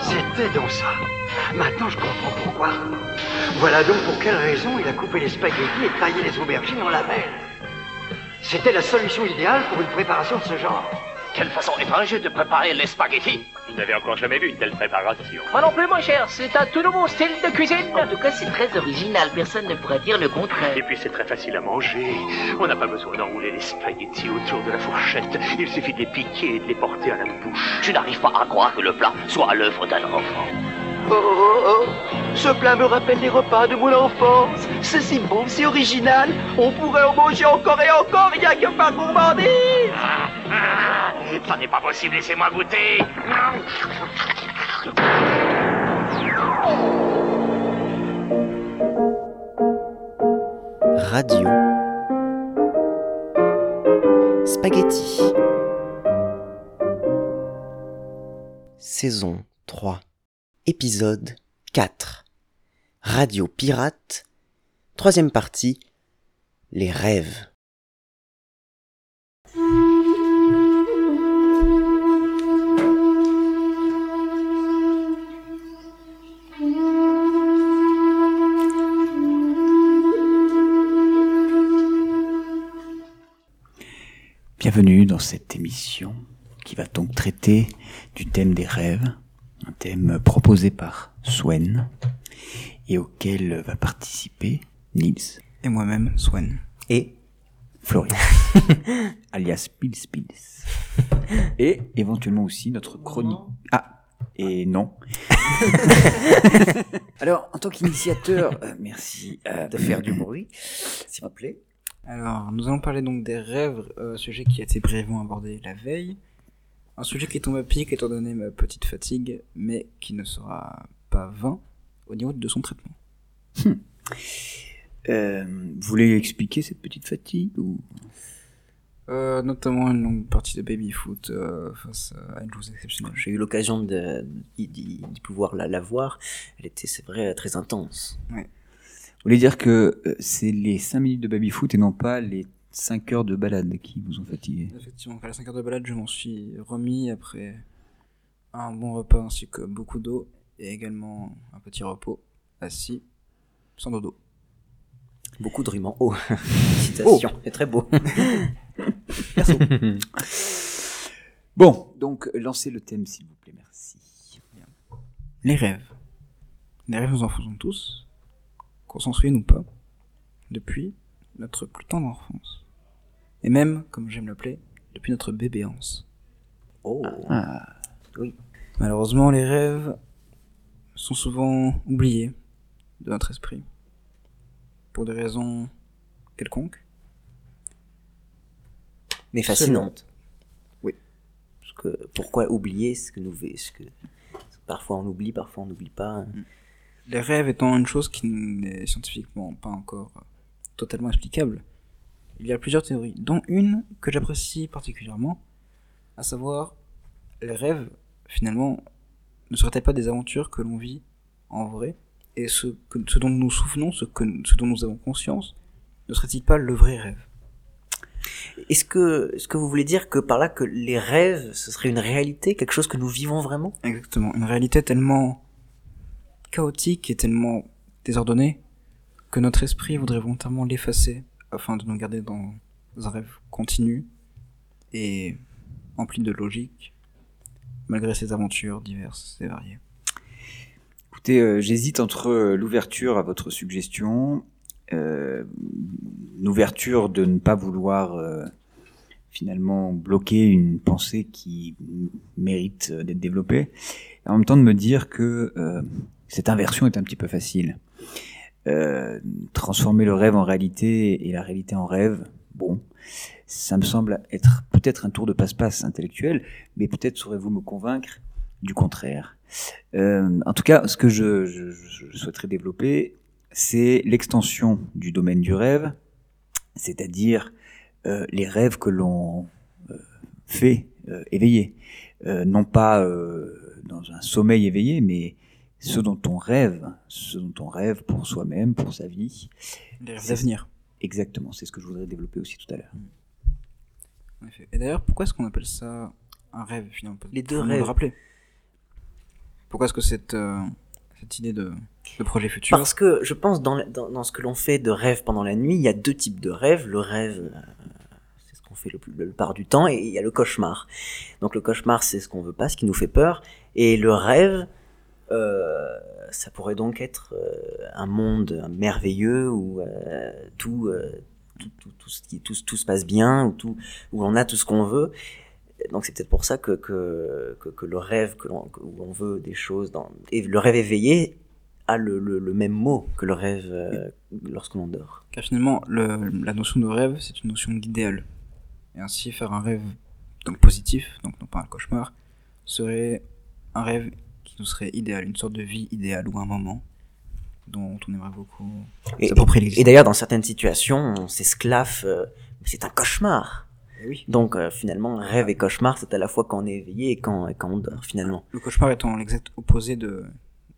C'était donc ça. Maintenant, je comprends pourquoi. Voilà donc pour quelle raison il a coupé les spaghettis et taillé les aubergines en lamelles. C'était la solution idéale pour une préparation de ce genre. Quelle façon étrange de préparer les spaghettis. Vous n'avez encore jamais vu une telle préparation. Moi non plus, mon cher, c'est un tout nouveau style de cuisine. En tout cas, c'est très original. Personne ne pourrait dire le contraire. Et puis c'est très facile à manger. On n'a pas besoin d'enrouler les spaghettis autour de la fourchette. Il suffit de les piquer et de les porter à la bouche. Je n'arrive pas à croire que le plat soit à l'œuvre d'un enfant. Oh, oh, oh, ce plat me rappelle les repas de mon enfance. C'est si bon, c'est original. On pourrait en manger encore et encore, rien que par gourmandise. Ah, ah, ça n'est pas possible, laissez-moi goûter. Radio Spaghetti Saison 3 Épisode 4 Radio Pirate. Troisième partie. Les rêves. Bienvenue dans cette émission qui va donc traiter du thème des rêves, un thème proposé par Swen et auquel va participer Nils Et moi-même, Swen. et Florian, alias Pils Pils, et éventuellement aussi notre chronique. Ah, et non. Alors, en tant qu'initiateur, euh, merci euh, de faire du bruit, s'il vous plaît. Alors, nous allons parler donc des rêves, euh, sujet qui a été brièvement abordé la veille. Un sujet qui tombe à pic étant donné ma petite fatigue, mais qui ne sera pas vain au niveau de son traitement. Euh, vous voulez expliquer cette petite fatigue ou... Euh, notamment une longue partie de baby-foot euh, face à une joueuse exceptionnelle. J'ai eu l'occasion de, pouvoir la, la voir. Elle était, c'est vrai, très intense. Vous voulez dire que euh, c'est les 5 minutes de baby-foot et non pas les 5 heures de balade qui vous ont fatigué Effectivement, après la 5 heures de balade, je m'en suis remis après un bon repas ainsi que beaucoup d'eau et également un petit repos assis sans dodo. Beaucoup de rimes en haut. Citation. C'est très beau. Bon, donc lancez le thème s'il vous plaît, merci. Les rêves. Les rêves, nous en faisons tous, qu'on s'en souvienne ou pas, depuis notre plus tendre enfance. Et même, comme j'aime l'appeler, depuis notre bébéance. Oh. Ah, Malheureusement, les rêves sont souvent oubliés de notre esprit. Pour des raisons quelconques. Mais fascinante. Oui. Parce que pourquoi oublier ce que nous ce que parfois on oublie, parfois on n'oublie pas. hein. Les rêves étant une chose qui n'est scientifiquement pas encore totalement explicable, il y a plusieurs théories, dont une que j'apprécie particulièrement, à savoir, les rêves, finalement, ne seraient-elles pas des aventures que l'on vit en vrai, et ce, que, ce dont nous nous souvenons, ce, que, ce dont nous avons conscience, ne serait-il pas le vrai rêve? Est-ce que est-ce que vous voulez dire que par là que les rêves ce serait une réalité, quelque chose que nous vivons vraiment? Exactement, une réalité tellement chaotique et tellement désordonnée que notre esprit voudrait volontairement l'effacer afin de nous garder dans un rêve continu et empli de logique malgré ces aventures diverses et variées. Écoutez, euh, j'hésite entre euh, l'ouverture à votre suggestion, euh, une ouverture de ne pas vouloir finalement bloquer une pensée qui mérite d'être développée, et en même temps de me dire que cette inversion est un petit peu facile. Euh, transformer le rêve en réalité et la réalité en rêve, bon, ça me semble être peut-être un tour de passe-passe intellectuel, mais peut-être saurez-vous me convaincre du contraire. Euh, en tout cas, ce que je, souhaiterais développer, c'est l'extension du domaine du rêve, c'est-à-dire euh, les rêves que l'on fait. Euh, non pas dans un sommeil éveillé, mais ce dont on rêve, ce dont on rêve pour soi-même, pour sa vie. Les rêves d'avenir. Exactement, c'est ce que je voudrais développer aussi tout à l'heure. En effet. Et d'ailleurs, pourquoi est-ce qu'on appelle ça un rêve finalement? Les deux le rêves. rappeler. Pourquoi est-ce que cette, euh, cette idée de, de projet futur Parce que je pense dans, dans, dans ce que l'on fait de rêve pendant la nuit, il y a deux types de rêves. Le rêve, euh, c'est ce qu'on fait le plus le part du temps, et il y a le cauchemar. Donc le cauchemar, c'est ce qu'on veut pas, ce qui nous fait peur, et le rêve, euh, ça pourrait donc être euh, un monde merveilleux où euh, tout, tout, tout, ce qui, tout, tout se passe bien, où, tout, où on a tout ce qu'on veut. Donc c'est peut-être pour ça que, que, que, le rêve, que l'on, où on veut des choses, dans, et le rêve éveillé a le, le, même mot que le rêve lorsque l'on dort. Car finalement, le, la notion de rêve, c'est une notion d'idéal. Et ainsi, faire un rêve donc positif, donc non pas un cauchemar, serait un rêve qui nous serait idéal, une sorte de vie idéale ou un moment dont on aimerait beaucoup Et, s'approprier et l'existence. d'ailleurs, dans certaines situations, on s'esclaffe, euh, c'est un cauchemar. Eh oui. Donc euh, finalement, rêve et cauchemar, c'est à la fois quand on est éveillé et quand, et quand on dort, finalement. Le cauchemar étant l'exact opposé de,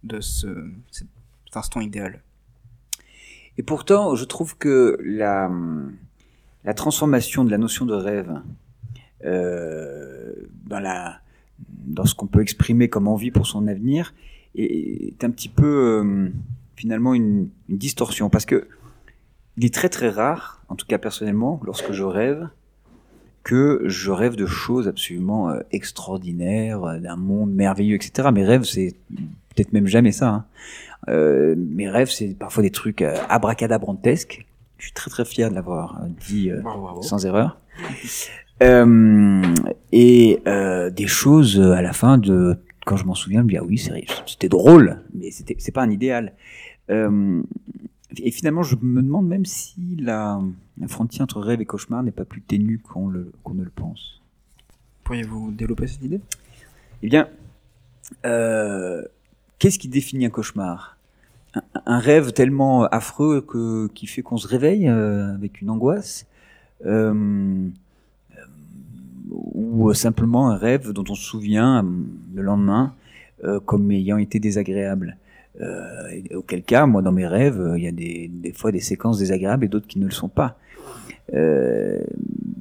de ce, cet instant idéal. Et pourtant, je trouve que la, la transformation de la notion de rêve euh, dans, la, dans ce qu'on peut exprimer comme envie pour son avenir est, est un petit peu euh, finalement une, une distorsion. Parce que il est très très rare, en tout cas personnellement, lorsque je rêve, que je rêve de choses absolument euh, extraordinaires, euh, d'un monde merveilleux, etc. Mes rêves, c'est peut-être même jamais ça. hein. Euh, mes rêves, c'est parfois des trucs abracadabrantesques. Je suis très très fier de l'avoir dit sans erreur. Euh, et euh, des choses euh, à la fin de quand je m'en souviens, je me dis ah oui, c'était drôle, mais c'était c'est pas un idéal. Euh, et finalement, je me demande même si la, la frontière entre rêve et cauchemar n'est pas plus ténue qu'on le, qu'on ne le pense. Pourriez-vous développer cette idée? Eh bien, euh, qu'est-ce qui définit un cauchemar? Un, un rêve tellement affreux que, qui fait qu'on se réveille euh, avec une angoisse? Euh, Ou simplement un rêve dont on se souvient euh, le lendemain euh, comme ayant été désagréable euh, auquel cas, moi, dans mes rêves, euh, il y a des, des fois des séquences désagréables et d'autres qui ne le sont pas. Euh,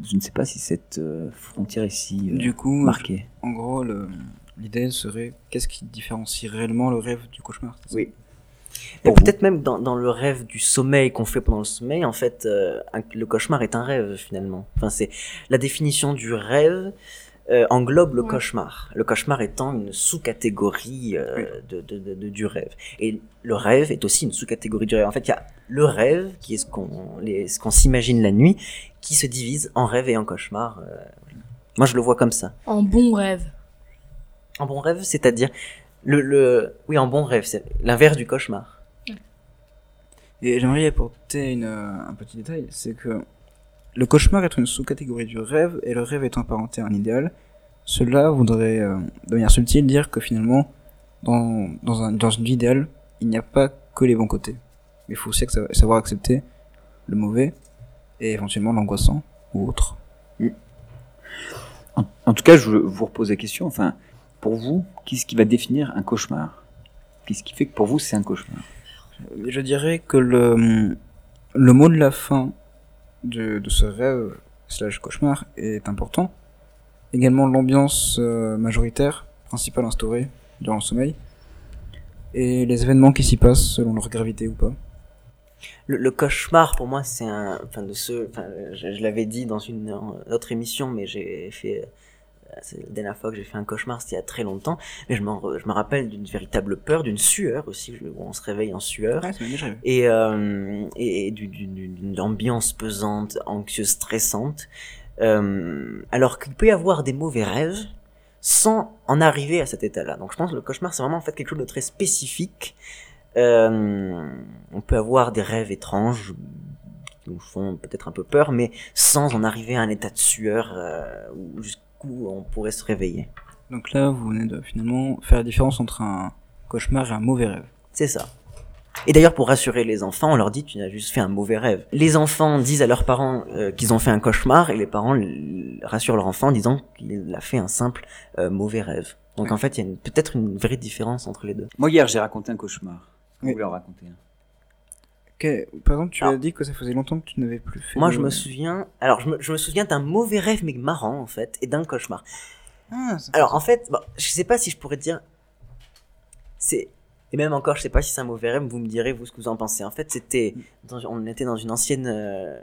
je ne sais pas si cette euh, frontière est si euh, Du coup, marquée. en gros, l'idée serait qu'est-ce qui différencie réellement le rêve du cauchemar? Ça Oui. Et peut-être même dans, dans le rêve du sommeil qu'on fait pendant le sommeil, en fait, euh, le cauchemar est un rêve finalement. Enfin, c'est la définition du rêve euh, englobe le Ouais. cauchemar. Le cauchemar étant une sous-catégorie euh, de, de- de- de- du rêve. Et le rêve est aussi une sous-catégorie du rêve. En fait, il y a le rêve qui est ce qu'on ce qu'on s'imagine la nuit, qui se divise en rêve et en cauchemar. euh. Moi, je le vois comme ça. En bon rêve. En bon rêve, c'est-à-dire le, le oui, en bon rêve, c'est l'inverse du cauchemar. Et j'aimerais y apporter une, euh, un petit détail, c'est que le cauchemar est une sous-catégorie du rêve, et le rêve étant apparenté à un idéal, cela voudrait, euh, de manière subtile, dire que finalement, dans, dans, un, dans une vie idéale, il n'y a pas que les bons côtés. Mais il faut aussi savoir accepter le mauvais, et éventuellement l'angoissant, ou autre. En, en tout cas, je vous repose la question. Enfin, pour vous, qu'est-ce qui va définir un cauchemar? Qu'est-ce qui fait que pour vous c'est un cauchemar? Je dirais que le, le mot de la fin de, de ce rêve slash cauchemar est important. Également l'ambiance euh, majoritaire, principale instaurée durant le sommeil. Et les événements qui s'y passent selon leur gravité ou pas. Le, le cauchemar, pour moi, c'est un, enfin, de ce, enfin, je, je l'avais dit dans une euh, autre émission, mais j'ai fait, euh, la dernière fois que j'ai fait un cauchemar, c'était il y a très longtemps, mais je, je me rappelle d'une véritable peur, d'une sueur aussi, où on se réveille en sueur. Arrivé. et, euh, et, et du- du- du- d'une ambiance pesante, anxieuse, stressante. Euh, alors qu'il peut y avoir des mauvais rêves sans en arriver à cet état-là. Donc je pense que le cauchemar, c'est vraiment en fait quelque chose de très spécifique. Euh, on peut avoir des rêves étranges qui nous font peut-être un peu peur, mais sans en arriver à un état de sueur euh, où- jusqu'où on pourrait se réveiller. Donc là, vous venez de finalement faire la différence entre un cauchemar et un mauvais rêve. C'est ça. Et d'ailleurs, pour rassurer les enfants, on leur dit tu n'as juste fait un mauvais rêve. Les enfants disent à leurs parents euh, qu'ils ont fait un cauchemar, et les parents rassurent leur enfant en disant qu'il a fait un simple euh, mauvais rêve. Donc en fait, il y a peut-être une vraie différence entre les deux. Moi hier, j'ai raconté un cauchemar. Vous Oui. voulez en raconter un? Que- par exemple, tu Alors- as dit que ça faisait longtemps que tu n'avais plus fait. Moi, je me souviens. Alors, je me, je me souviens d'un mauvais rêve, mais marrant, en fait, et d'un cauchemar. Ah, Alors, en fait, bon, je sais pas si je pourrais dire. C'est. Et même encore, je sais pas si c'est un mauvais rêve, vous me direz, vous, ce que vous en pensez. En fait, c'était. dans- On était dans une ancienne. euh,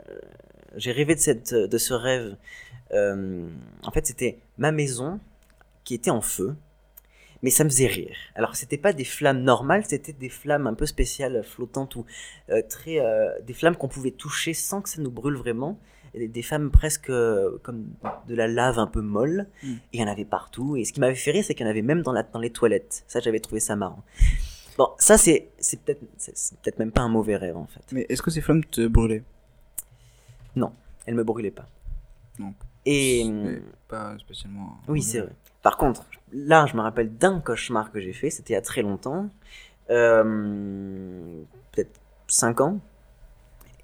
J'ai rêvé de, cette, de ce rêve. Euh, En fait, c'était ma maison qui était en feu. Mais ça me faisait rire. Alors, c'était pas des flammes normales, c'était des flammes un peu spéciales, flottantes ou euh, très. euh, des flammes qu'on pouvait toucher sans que ça nous brûle vraiment. Des flammes presque euh, comme de la lave un peu molle. Mm. Et il y en avait partout. Et ce qui m'avait fait rire, c'est qu'il y en avait même dans, la, dans les toilettes. Ça, j'avais trouvé ça marrant. Bon, ça, c'est c'est peut-être c'est- peut-être même pas un mauvais rêve, en fait. Mais est-ce que ces flammes te brûlaient? Elle me brûlait pas. Donc, Et. c'est pas spécialement. Oui, c'est vrai. Par contre, là, je me rappelle d'un cauchemar que j'ai fait, c'était il y a très longtemps, euh, peut-être 5 ans,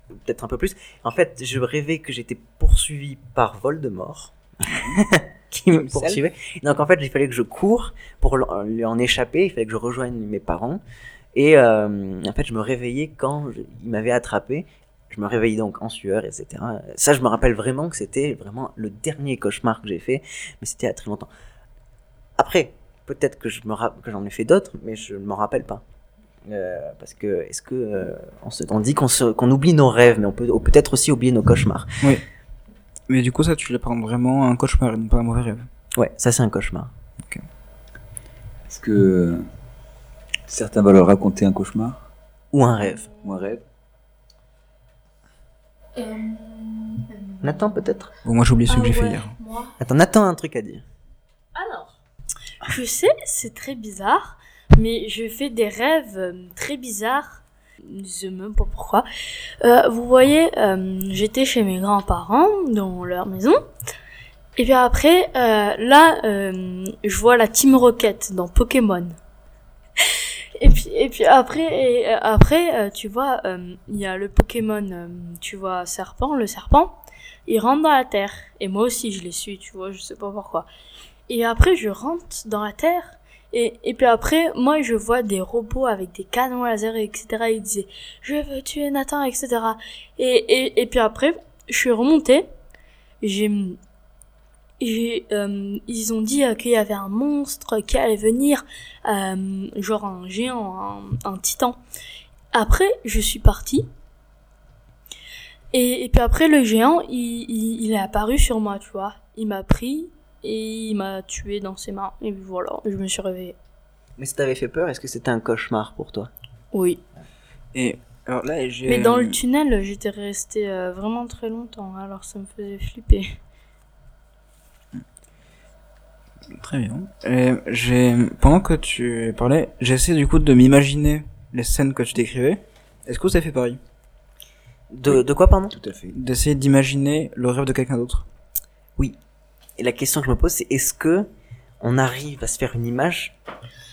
peut-être un peu plus. En fait, je rêvais que j'étais poursuivi par Voldemort, qui me poursuivait. Donc en fait, il fallait que je cours pour lui en échapper, il fallait que je rejoigne mes parents. Et euh, en fait, je me réveillais quand je- il m'avait attrapé. Je me réveillais donc en sueur, etc. Ça, je me rappelle vraiment que c'était vraiment le dernier cauchemar que j'ai fait, mais c'était a très longtemps. Après, peut-être que je me que j'en ai fait d'autres, mais je ne m'en rappelle pas. Euh, parce que est-ce que euh, on, se, on dit qu'on oublie nos rêves, mais on peut peut-être aussi oublier nos cauchemars. Mais du coup, ça, tu le prends vraiment un cauchemar et non pas un mauvais rêve. Ouais, ça c'est un cauchemar. Est-ce que certains veulent raconter un cauchemar? Ou un rêve. ou un rêve? Nathan peut-être? Bon, moi, j'ai oublié Ah celui que j'ai fait ouais, hier. moi. Attends, Nathan a un truc à dire. Alors, je sais, c'est très bizarre, mais je fais des rêves euh, très bizarres. Je sais même pas pourquoi. Euh, vous voyez, euh, j'étais chez mes grands-parents dans leur maison. Et puis après, euh, là, euh, je vois la Team Rocket dans Pokémon. Et puis, et puis après, et, euh, après, tu vois, il y a le Pokémon, tu vois, serpent, le serpent, il rentre dans la terre. Et moi aussi, je l'ai su, tu vois, je sais pas pourquoi. Et après, je rentre dans la terre. Et, et puis après, moi, je vois des robots avec des canons laser, etc. Ils disaient, je veux tuer Nathan, etc. Et, et, et puis après, je suis remonté. J'ai, euh, ils ont dit euh, qu'il y avait un monstre qui allait venir, euh, genre un géant, un, titan. Après, je suis parti. Et, et puis après, le géant, il, il, il est apparu sur moi, tu vois. Il m'a pris et il m'a tué dans ses mains. Et voilà, je me suis réveillée. Mais ça t'avait fait peur Est-ce que c'était un cauchemar pour toi? Oui. Et alors là, j'ai. Mais dans le tunnel, j'étais restée euh, vraiment très longtemps, alors ça me faisait flipper. Très bien. Et j'ai pendant que tu parlais, j'essaie du coup de m'imaginer les scènes que tu décrivais. Est-ce que vous avez fait pareil? De, de quoi, pardon? Tout à fait. D'essayer d'imaginer le rêve de quelqu'un d'autre. Et la question que je me pose, c'est est-ce que on arrive à se faire une image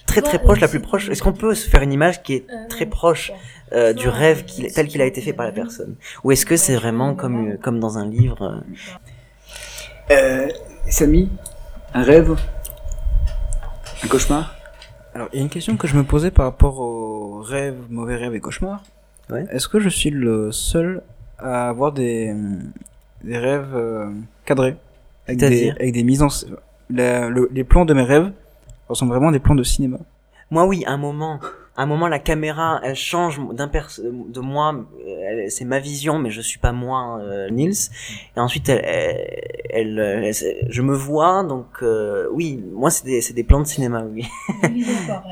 très très proche, la euh, plus proche? Est-ce qu'on peut se faire une image qui est Euh, très proche euh, du rêve tel qu'il a été fait par la personne? Ou est-ce que c'est vraiment comme, comme dans un livre euh, Euh, Samy, un rêve? Un cauchemar? Alors, il y a une question que je me posais par rapport aux rêves, mauvais rêves et cauchemars. Ouais. Est-ce que je suis le seul à avoir des, des rêves euh, cadrés? Avec des, avec des mises en. La- le- les plans de mes rêves ressemblent vraiment à des plans de cinéma. Moi, oui, à un moment, à un moment, la caméra, elle change d'un de moi. C'est ma vision, mais je suis pas moi, euh, Nils. Et ensuite, elle, elle, elle- elle- je me vois. Donc, euh, oui, moi, c'est des, c'est des plans de cinéma. Oui,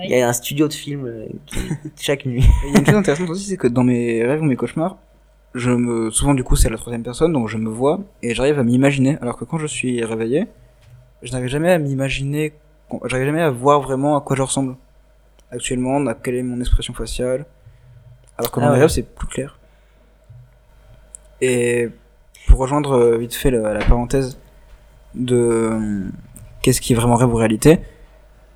il y a un studio de film euh, qui- chaque nuit. Et il y a une chose intéressante aussi, c'est que dans mes rêves ou mes cauchemars, je me, souvent du coup c'est la troisième personne, donc je me vois et j'arrive à m'imaginer, alors que quand je suis réveillé, je n'arrive jamais à m'imaginer, j'arrive jamais à voir vraiment à quoi je ressemble. Actuellement, à quelle est mon expression faciale, alors que dans Ah ouais. rêves c'est plus clair. Et pour rejoindre euh, vite fait la, la parenthèse de euh, qu'est-ce qui est vraiment rêve ou réalité,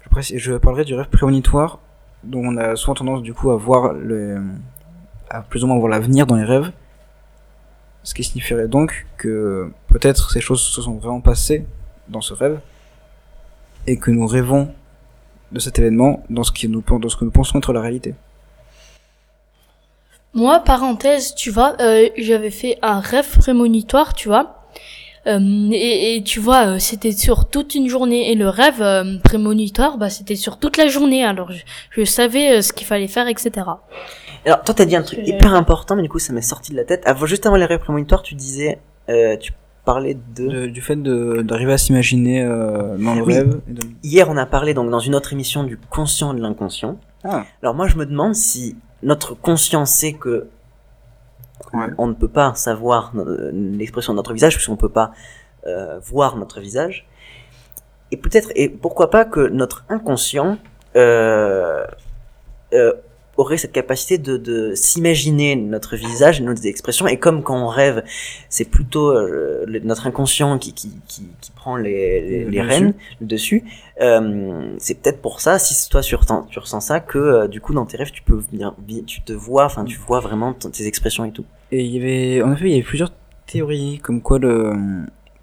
je, précise- je parlerai du rêve prémonitoire dont on a souvent tendance du coup à voir le, à plus ou moins voir l'avenir dans les rêves. Ce qui signifierait donc que peut-être ces choses se sont vraiment passées dans ce rêve et que nous rêvons de cet événement dans ce, qui nous, dans ce que nous pensons être la réalité. Moi, parenthèse, tu vois, euh, j'avais fait un rêve prémonitoire, tu vois. Euh, et, tu vois, euh, c'était sur toute une journée. Et le rêve prémonitoire, bah, c'était sur toute la journée. Alors, je, savais ce qu'il fallait faire, etc. Alors, toi, t'as dit un truc hyper important, mais du coup, ça m'est sorti de la tête. Avant, juste avant les rêves prémonitoires, tu disais, euh, tu parlais de... De- du fait de- d'arriver à s'imaginer euh, dans le Oui. rêve. et de- Hier, on a parlé donc dans une autre émission du conscient et de l'inconscient. Ah. Alors moi, je me demande si notre conscient sait que Ouais. on ne peut pas savoir euh, l'expression de notre visage puisqu'on ne peut pas euh, voir notre visage. Et peut-être, et pourquoi pas que notre inconscient euh, euh, aurait cette capacité de, de s'imaginer notre visage et nos expressions. Et comme quand on rêve, c'est plutôt euh, le- notre inconscient qui, qui, qui, qui prend les, les, Le les rênes, le dessus. Euh, c'est peut-être pour ça, si toi tu ressens, tu ressens ça, que euh, du coup dans tes rêves tu peux vi- tu te vois, enfin tu vois vraiment tes expressions et tout. Et il y avait, en effet, il y avait plusieurs théories, comme quoi le,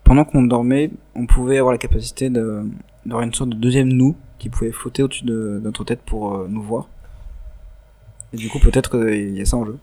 pendant qu'on dormait, on pouvait avoir la capacité d'avoir une sorte de deuxième nous qui pouvait flotter au-dessus de, de notre tête pour nous voir. Et du coup, peut-être qu'il y a ça en jeu.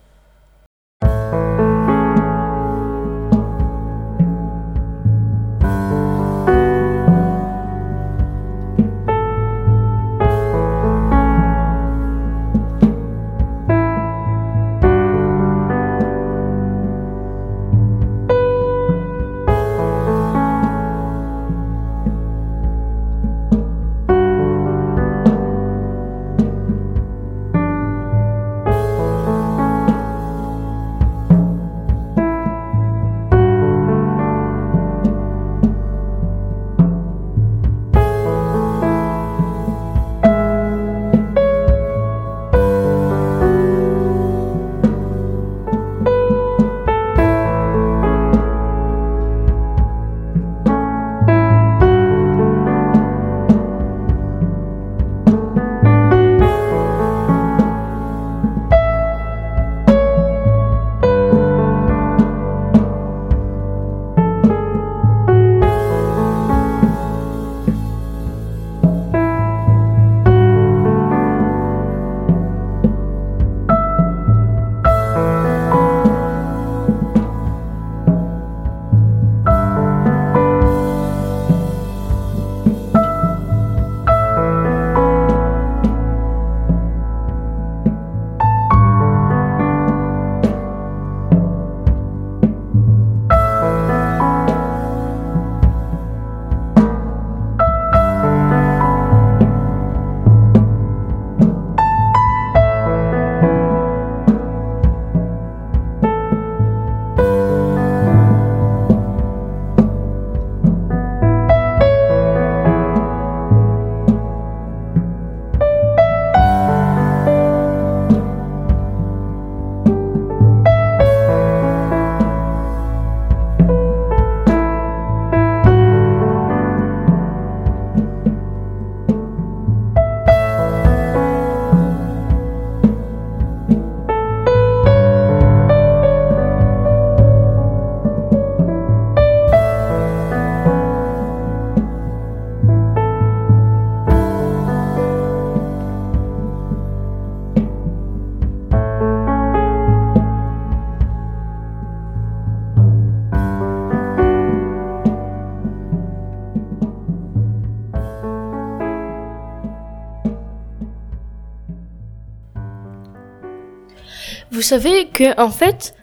Vous savez que en fait,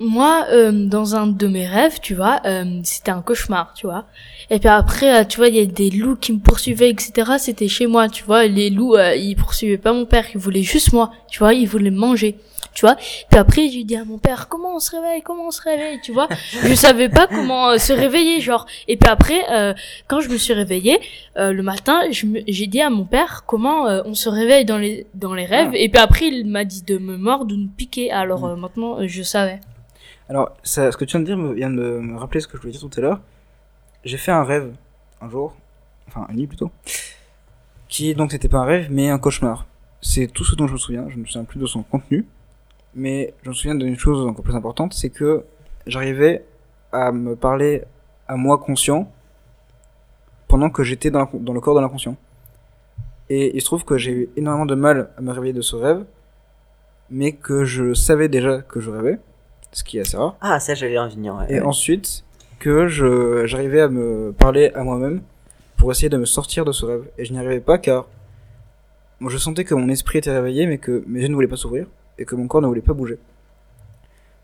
moi, euh, dans un de mes rêves, tu vois, euh, c'était un cauchemar, tu vois. Et puis après, euh, tu vois, il y a des loups qui me poursuivaient, etc. C'était chez moi, tu vois. Les loups, euh, ils poursuivaient pas mon père, ils voulaient juste moi, tu vois. Ils voulaient me manger, tu vois. Puis après, j'ai dit à mon père, comment on se réveille, comment on se réveille, tu vois. je savais pas comment euh, se réveiller, genre. Et puis après, euh, quand je me suis réveillée euh, le matin, j'ai dit à mon père comment on se réveille dans les dans les rêves. Et puis après, il m'a dit de me mordre, de me piquer. Alors euh, maintenant, je savais. Alors, ça, ce que tu viens de dire vient de me rappeler ce que je voulais dire tout à l'heure. J'ai fait un rêve, un jour, enfin une nuit plutôt, qui donc n'était pas un rêve, mais un cauchemar. C'est tout ce dont je me souviens, je ne me souviens plus de son contenu, mais je me souviens d'une chose encore plus importante, c'est que j'arrivais à me parler à moi conscient pendant que j'étais dans, dans le corps de l'inconscient. Et il se trouve que j'ai eu énormément de mal à me réveiller de ce rêve, mais que je savais déjà que je rêvais, ce qui est assez rare. Ah, ça, j'allais en venir. ouais. Et ensuite, que je j'arrivais à me parler à moi-même pour essayer de me sortir de ce rêve. Et je n'y arrivais pas car moi, je sentais que mon esprit était réveillé, mais que mes yeux ne voulaient pas s'ouvrir et que mon corps ne voulait pas bouger.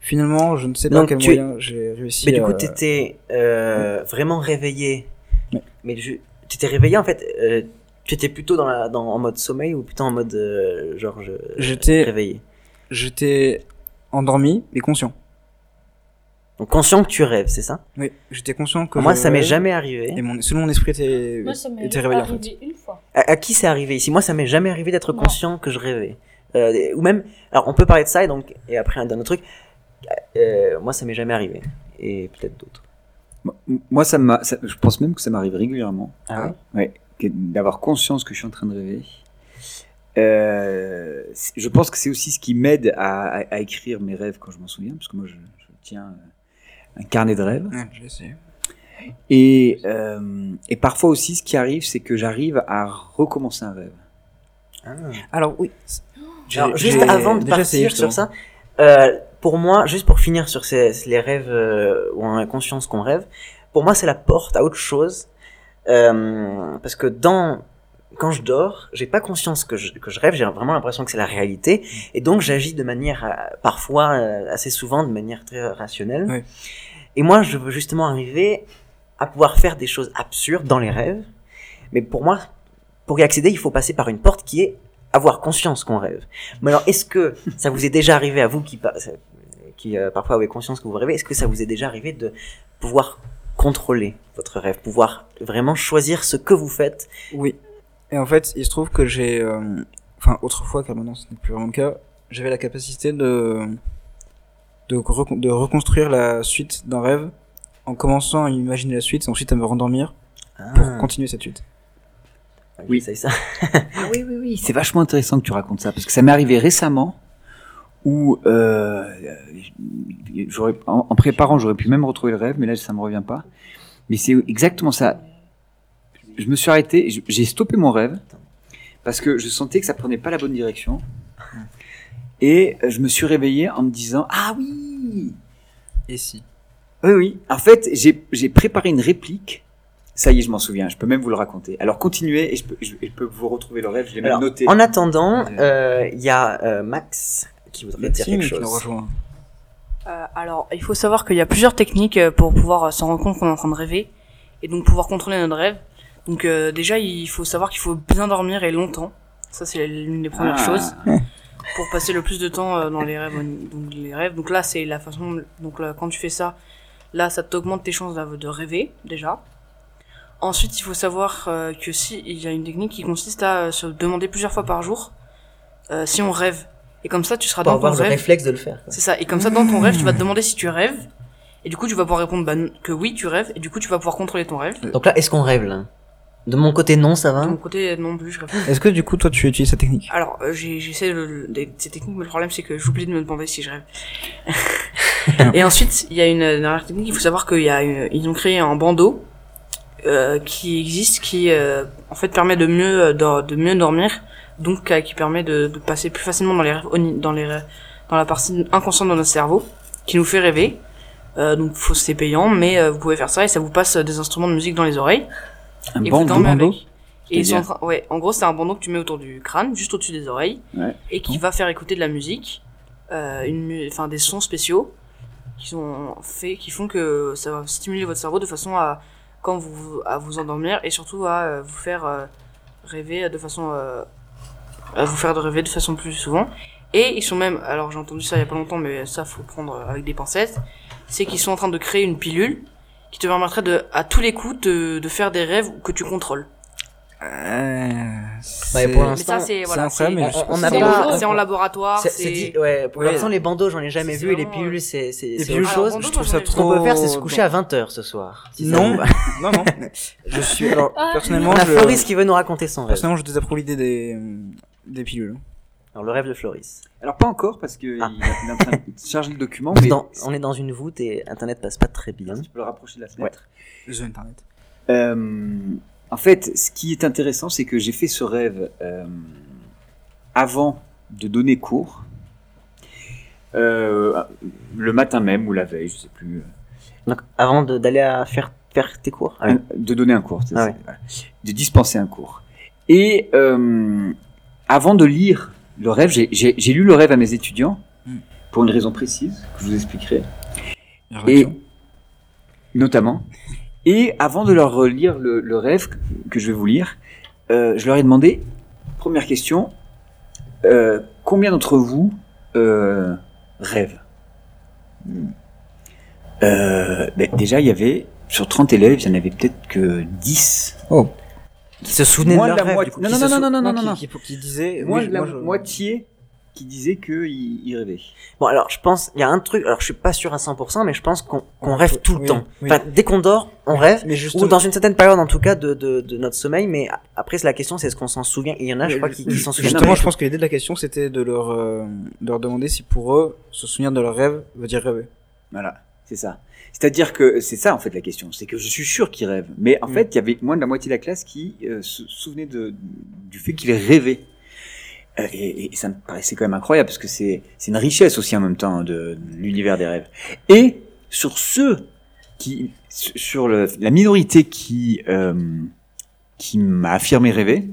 Finalement, je ne sais pas Donc, quel tu moyen j'ai réussi Mais du à... coup, t'étais euh, vraiment réveillé. Mais tu t'étais réveillé en fait. Euh, tu étais plutôt dans la, dans, en mode sommeil ou plutôt en mode euh, genre je, J'étais- réveillé? J'étais endormi, mais conscient. Donc conscient que tu rêves, c'est ça? Oui, j'étais conscient que Moi, je ça m'est rêve, jamais arrivé. Et mon, selon mon esprit était, Moi, ça m'est était réveillé en fait. arrivé une fois. À, à qui c'est arrivé ici? Moi, ça m'est jamais arrivé d'être conscient que je rêvais. Euh, ou même, alors on peut parler de ça et donc et après un dernier truc. Euh, moi, ça m'est jamais arrivé et peut-être d'autres. Moi- ça m'a, je pense même que ça m'arrive régulièrement. Ah Ouais, que- d'avoir conscience que je suis en train de rêver. Euh, je pense que c'est aussi ce qui m'aide à, à- à écrire mes rêves quand je m'en souviens, parce que moi, je, je tiens euh, un carnet de rêves. Ouais, essayé. Et, euh, et parfois aussi, ce qui arrive, c'est que j'arrive à recommencer un rêve. Alors oui. Alors, juste avant de essayé, partir sur ça, euh, pour moi, juste pour finir sur ces, les rêves euh, où on a conscience qu'on rêve, pour moi, c'est la porte à autre chose. Euh, parce que dans quand je dors, j'ai pas conscience que je, que je rêve, j'ai vraiment l'impression que c'est la réalité, et donc j'agis de manière euh, parfois euh, assez souvent de manière très rationnelle. Et moi, je veux justement arriver à pouvoir faire des choses absurdes dans les rêves, mais pour moi, pour y accéder, il faut passer par une porte qui est avoir conscience qu'on rêve. Mais alors, est-ce que ça vous est déjà arrivé à vous qui euh, parfois avez conscience que vous rêvez, est-ce que ça vous est déjà arrivé de pouvoir contrôler votre rêve, pouvoir vraiment choisir ce que vous faites Oui. Et en fait, il se trouve que j'ai, euh, enfin autrefois, car maintenant ce n'est plus vraiment le cas, j'avais la capacité de de, de reconstruire la suite d'un rêve en commençant à imaginer la suite et ensuite à me rendormir pour Ah, continuer cette suite. Oui. c'est ça. Ah oui, oui, oui. C'est vachement intéressant que tu racontes ça, parce que ça m'est arrivé récemment où, euh, j'aurais, en, en préparant, j'aurais pu même retrouver le rêve, mais là, ça me revient pas. Mais c'est exactement ça. Je me suis arrêté, j'ai stoppé mon rêve, parce que je sentais que ça prenait pas la bonne direction. Et euh, je me suis réveillé en me disant, ah oui, Et si oui, oui. En fait, j'ai préparé une réplique. Ça y est, je m'en souviens. Je peux même vous le raconter. Alors, continuez et je peux, je, je peux vous retrouver le rêve. Je l'ai même Alors, noté. en attendant, euh, il y a euh, Max qui voudrait dire quelque qui nous chose. rejoint. Euh, alors, il faut savoir qu'il y a plusieurs techniques pour pouvoir s'en rendre compte qu'on est en train de rêver et donc pouvoir contrôler notre rêve. Donc euh, déjà, il faut savoir qu'il faut bien dormir et longtemps. Ça, c'est l'une des premières Ah. choses pour passer le plus de temps euh, dans les rêves. Donc, les rêves. Donc là, c'est la façon. Donc là, quand tu fais ça, là, ça t'augmente tes chances de rêver déjà. Ensuite, il faut savoir euh, que si il y a une technique qui consiste à euh, se demander plusieurs fois par jour euh, si on rêve. Et comme ça, tu seras Pour dans ton avoir le rêve. réflexe de le faire. C'est ça. Et comme ça, dans ton rêve, tu vas te demander si tu rêves. Et du coup, tu vas pouvoir répondre bah, que oui, tu rêves. Et du coup, tu vas pouvoir contrôler ton rêve. Donc là, est-ce qu'on rêve là? De mon côté, non, ça De va. mon côté, non plus, je rêve. Est-ce que du coup, toi, tu utilises cette technique Alors, euh, j'ai- j'essaie le- des- ces techniques, mais le problème, c'est que j'oublie de me demander si je rêve. et ensuite, il y a une dernière technique. Il faut savoir qu'il y a une- ils ont créé un bandeau euh, qui existe, qui euh, en fait permet de mieux euh, de, de mieux dormir, donc euh, qui permet de, de passer plus facilement dans les rêves, oni- dans les rêves- dans la partie inconsciente de notre cerveau, qui nous fait rêver. Euh, donc, faut- c'est payant, mais euh, vous pouvez faire ça et ça vous passe euh, des instruments de musique dans les oreilles. Un et bandeau. Et ils sont en ouais, en gros, c'est un bandeau que tu mets autour du crâne, juste au-dessus des oreilles, Ouais. et qui va faire écouter de la musique, euh, une, enfin des sons spéciaux qui sont faits, qui font que ça va stimuler votre cerveau de façon à quand vous à vous endormir et surtout à euh, vous faire euh, rêver de façon euh, à vous faire de rêver de façon plus souvent. Et ils sont même, alors j'ai entendu ça il y a pas longtemps, mais ça faut prendre avec des pincettes, c'est qu'ils sont en train de créer une pilule qui te permettrait de, à tous les coups, de, de faire des rêves que tu contrôles. Euh, Ouais, pour l'instant, ça, c'est, voilà, on n'a pas- en- c'est en laboratoire, C'est- c'est c'est... dit- ouais, pour Ouais. l'instant, les bandeaux, j'en ai jamais vu, et les pilules, c'est c'est- Les c'est pilules, Alors, chose. je trouve ça ai- Ce qu'on peut trop- faire, c'est se coucher à 20h ce soir. si Non. non, non. Je suis alors Ah. personnellement, On a je, Floris qui veut nous raconter son rêve. personnellement, je désapprouve l'idée des des pilules. Alors, le rêve de Floris. Alors, pas encore, parce qu'il Ah. il est en train de charger le document. On est Mais dans- on est dans une voûte et Internet passe pas très bien. tu peux le rapprocher de la fenêtre. The internet. Euh, en fait, ce qui est intéressant, c'est que j'ai fait ce rêve euh, avant de donner cours. Euh, le matin même ou la veille, je sais plus. Donc, avant d'aller à faire, faire tes cours? De donner un cours, c'est Ah ça, ouais. de dispenser un cours. Et euh, avant de lire le rêve, j'ai- lu le rêve à mes étudiants Hmm. pour une raison précise que je vous expliquerai. Et notamment. Et avant de leur lire le, le rêve que, que je vais vous lire, euh, je leur ai demandé, première question, euh, combien d'entre vous euh, rêvent? Ben, Déjà, il y avait, sur 30 élèves, il y en avait peut-être que 10. Oh. Qui se souvenaient de leur la rêve, moitié. du coup, Non, qui non, non, non, non, non, non, non. Qui, qui, qui disait. Moins oui, de la moi, je- moitié qui disait qu'ils ils rêvaient. Bon, alors, je pense, il y a un truc, alors je suis pas sûr à 100%, mais je pense qu'on rêve tout le Oui, temps. oui. Enfin, dès qu'on dort, on rêve, Mais ou dans une certaine période, en tout cas, de, de, de notre sommeil, mais après, c'est la question, c'est est-ce qu'on s'en souvient? Il y en a, je Mais crois, qui, qui s'en souviennent. Justement, je pense que l'idée de la question, c'était de leur, euh, de leur demander si pour eux, se souvenir de leur rêve veut dire rêver. Voilà, c'est ça. C'est-à-dire que c'est ça en fait la question, c'est que je suis sûr qu'ils rêvent. Mais en Mm. fait, il y avait moins de la moitié de la classe qui euh, se souvenait de, du fait qu'ils rêvaient. Euh, et, et ça me paraissait quand même incroyable parce que c'est c'est une richesse aussi en même temps de, de l'univers des rêves. Et sur ceux qui, sur le, la minorité qui euh, qui m'a affirmé rêver,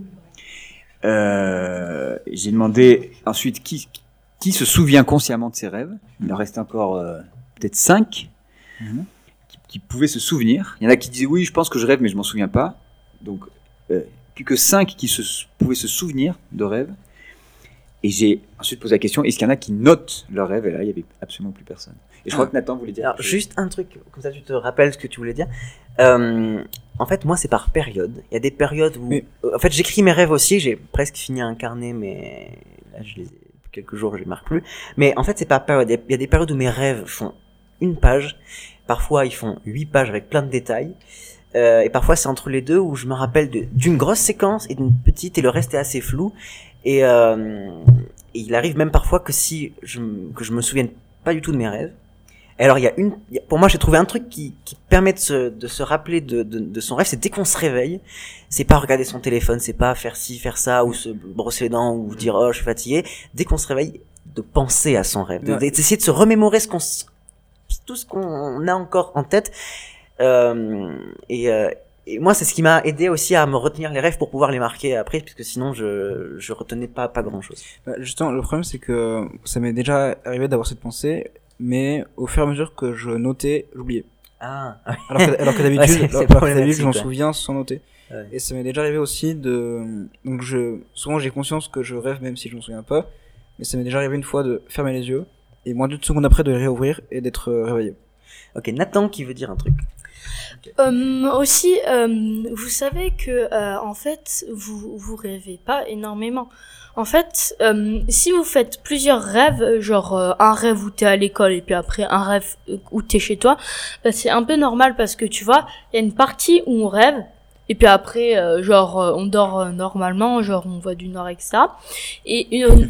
euh, j'ai demandé ensuite qui qui se souvient consciemment de ses rêves. Il en reste encore euh, peut-être cinq Mhm. qui, qui pouvaient se souvenir. Il y en a qui disaient oui, je pense que je rêve, mais je m'en souviens pas. Donc euh, plus que cinq qui se, pouvaient se souvenir de rêves. Et j'ai ensuite posé la question est-ce qu'il y en a qui notent leurs rêves Et là, il y avait absolument plus personne. Et je crois Ah. que Nathan voulait dire. Alors, juste un truc, comme ça tu te rappelles ce que tu voulais dire. Euh, en fait, moi, c'est par période. Il y a des périodes où. Mais- euh, En fait, j'écris mes rêves aussi. J'ai presque fini un carnet, mais là, je les ai. Quelques jours, je les marque plus. Mais en fait, c'est par période. Il y a des périodes où mes rêves font une page. Parfois, ils font huit pages avec plein de détails. Euh, et parfois, c'est entre les deux où je me rappelle de- d'une grosse séquence et d'une petite, et le reste est assez flou. Et, euh, et il arrive même parfois que si je, que je me souvienne pas du tout de mes rêves. Et alors, il y a une, il y a- pour moi, j'ai trouvé un truc qui, qui permet de se, de se rappeler de, de, de son rêve, c'est dès qu'on se réveille, c'est pas regarder son téléphone, c'est pas faire ci, faire ça, ou se brosser les dents, ou dire oh, je suis fatigué. Dès qu'on se réveille, de penser à son rêve, de- Ouais. d'essayer de se remémorer ce qu'on, tout ce qu'on a encore en tête. Euh, et, euh, et moi, c'est ce qui m'a aidé aussi à me retenir les rêves pour pouvoir les marquer après, puisque sinon, je, je retenais pas, pas grand chose. Bah, justement, le problème, c'est que ça m'est déjà arrivé d'avoir cette pensée, mais au fur et à mesure que je notais, j'oubliais. Ah, Alors que, alors que Ouais, d'habitude, d'habitude, je m'en ouais. souviens sans noter. Ouais. Et ça m'est déjà arrivé aussi de, donc je, souvent j'ai conscience que je rêve même si je m'en souviens pas, mais ça m'est déjà arrivé une fois de fermer les yeux, et moins d'une seconde après de les réouvrir et d'être euh, réveillé. Ok, Nathan qui veut dire un truc. Euh, aussi, euh, vous savez que euh, en fait, vous vous rêvez pas énormément. En fait, euh, si vous faites plusieurs rêves, genre euh, un rêve où t'es à l'école et puis après un rêve où t'es chez toi, bah, c'est un peu normal parce que tu vois, il y a une partie où on rêve et puis après, euh, genre euh, on dort euh, normalement, genre on voit du nord etc. Et une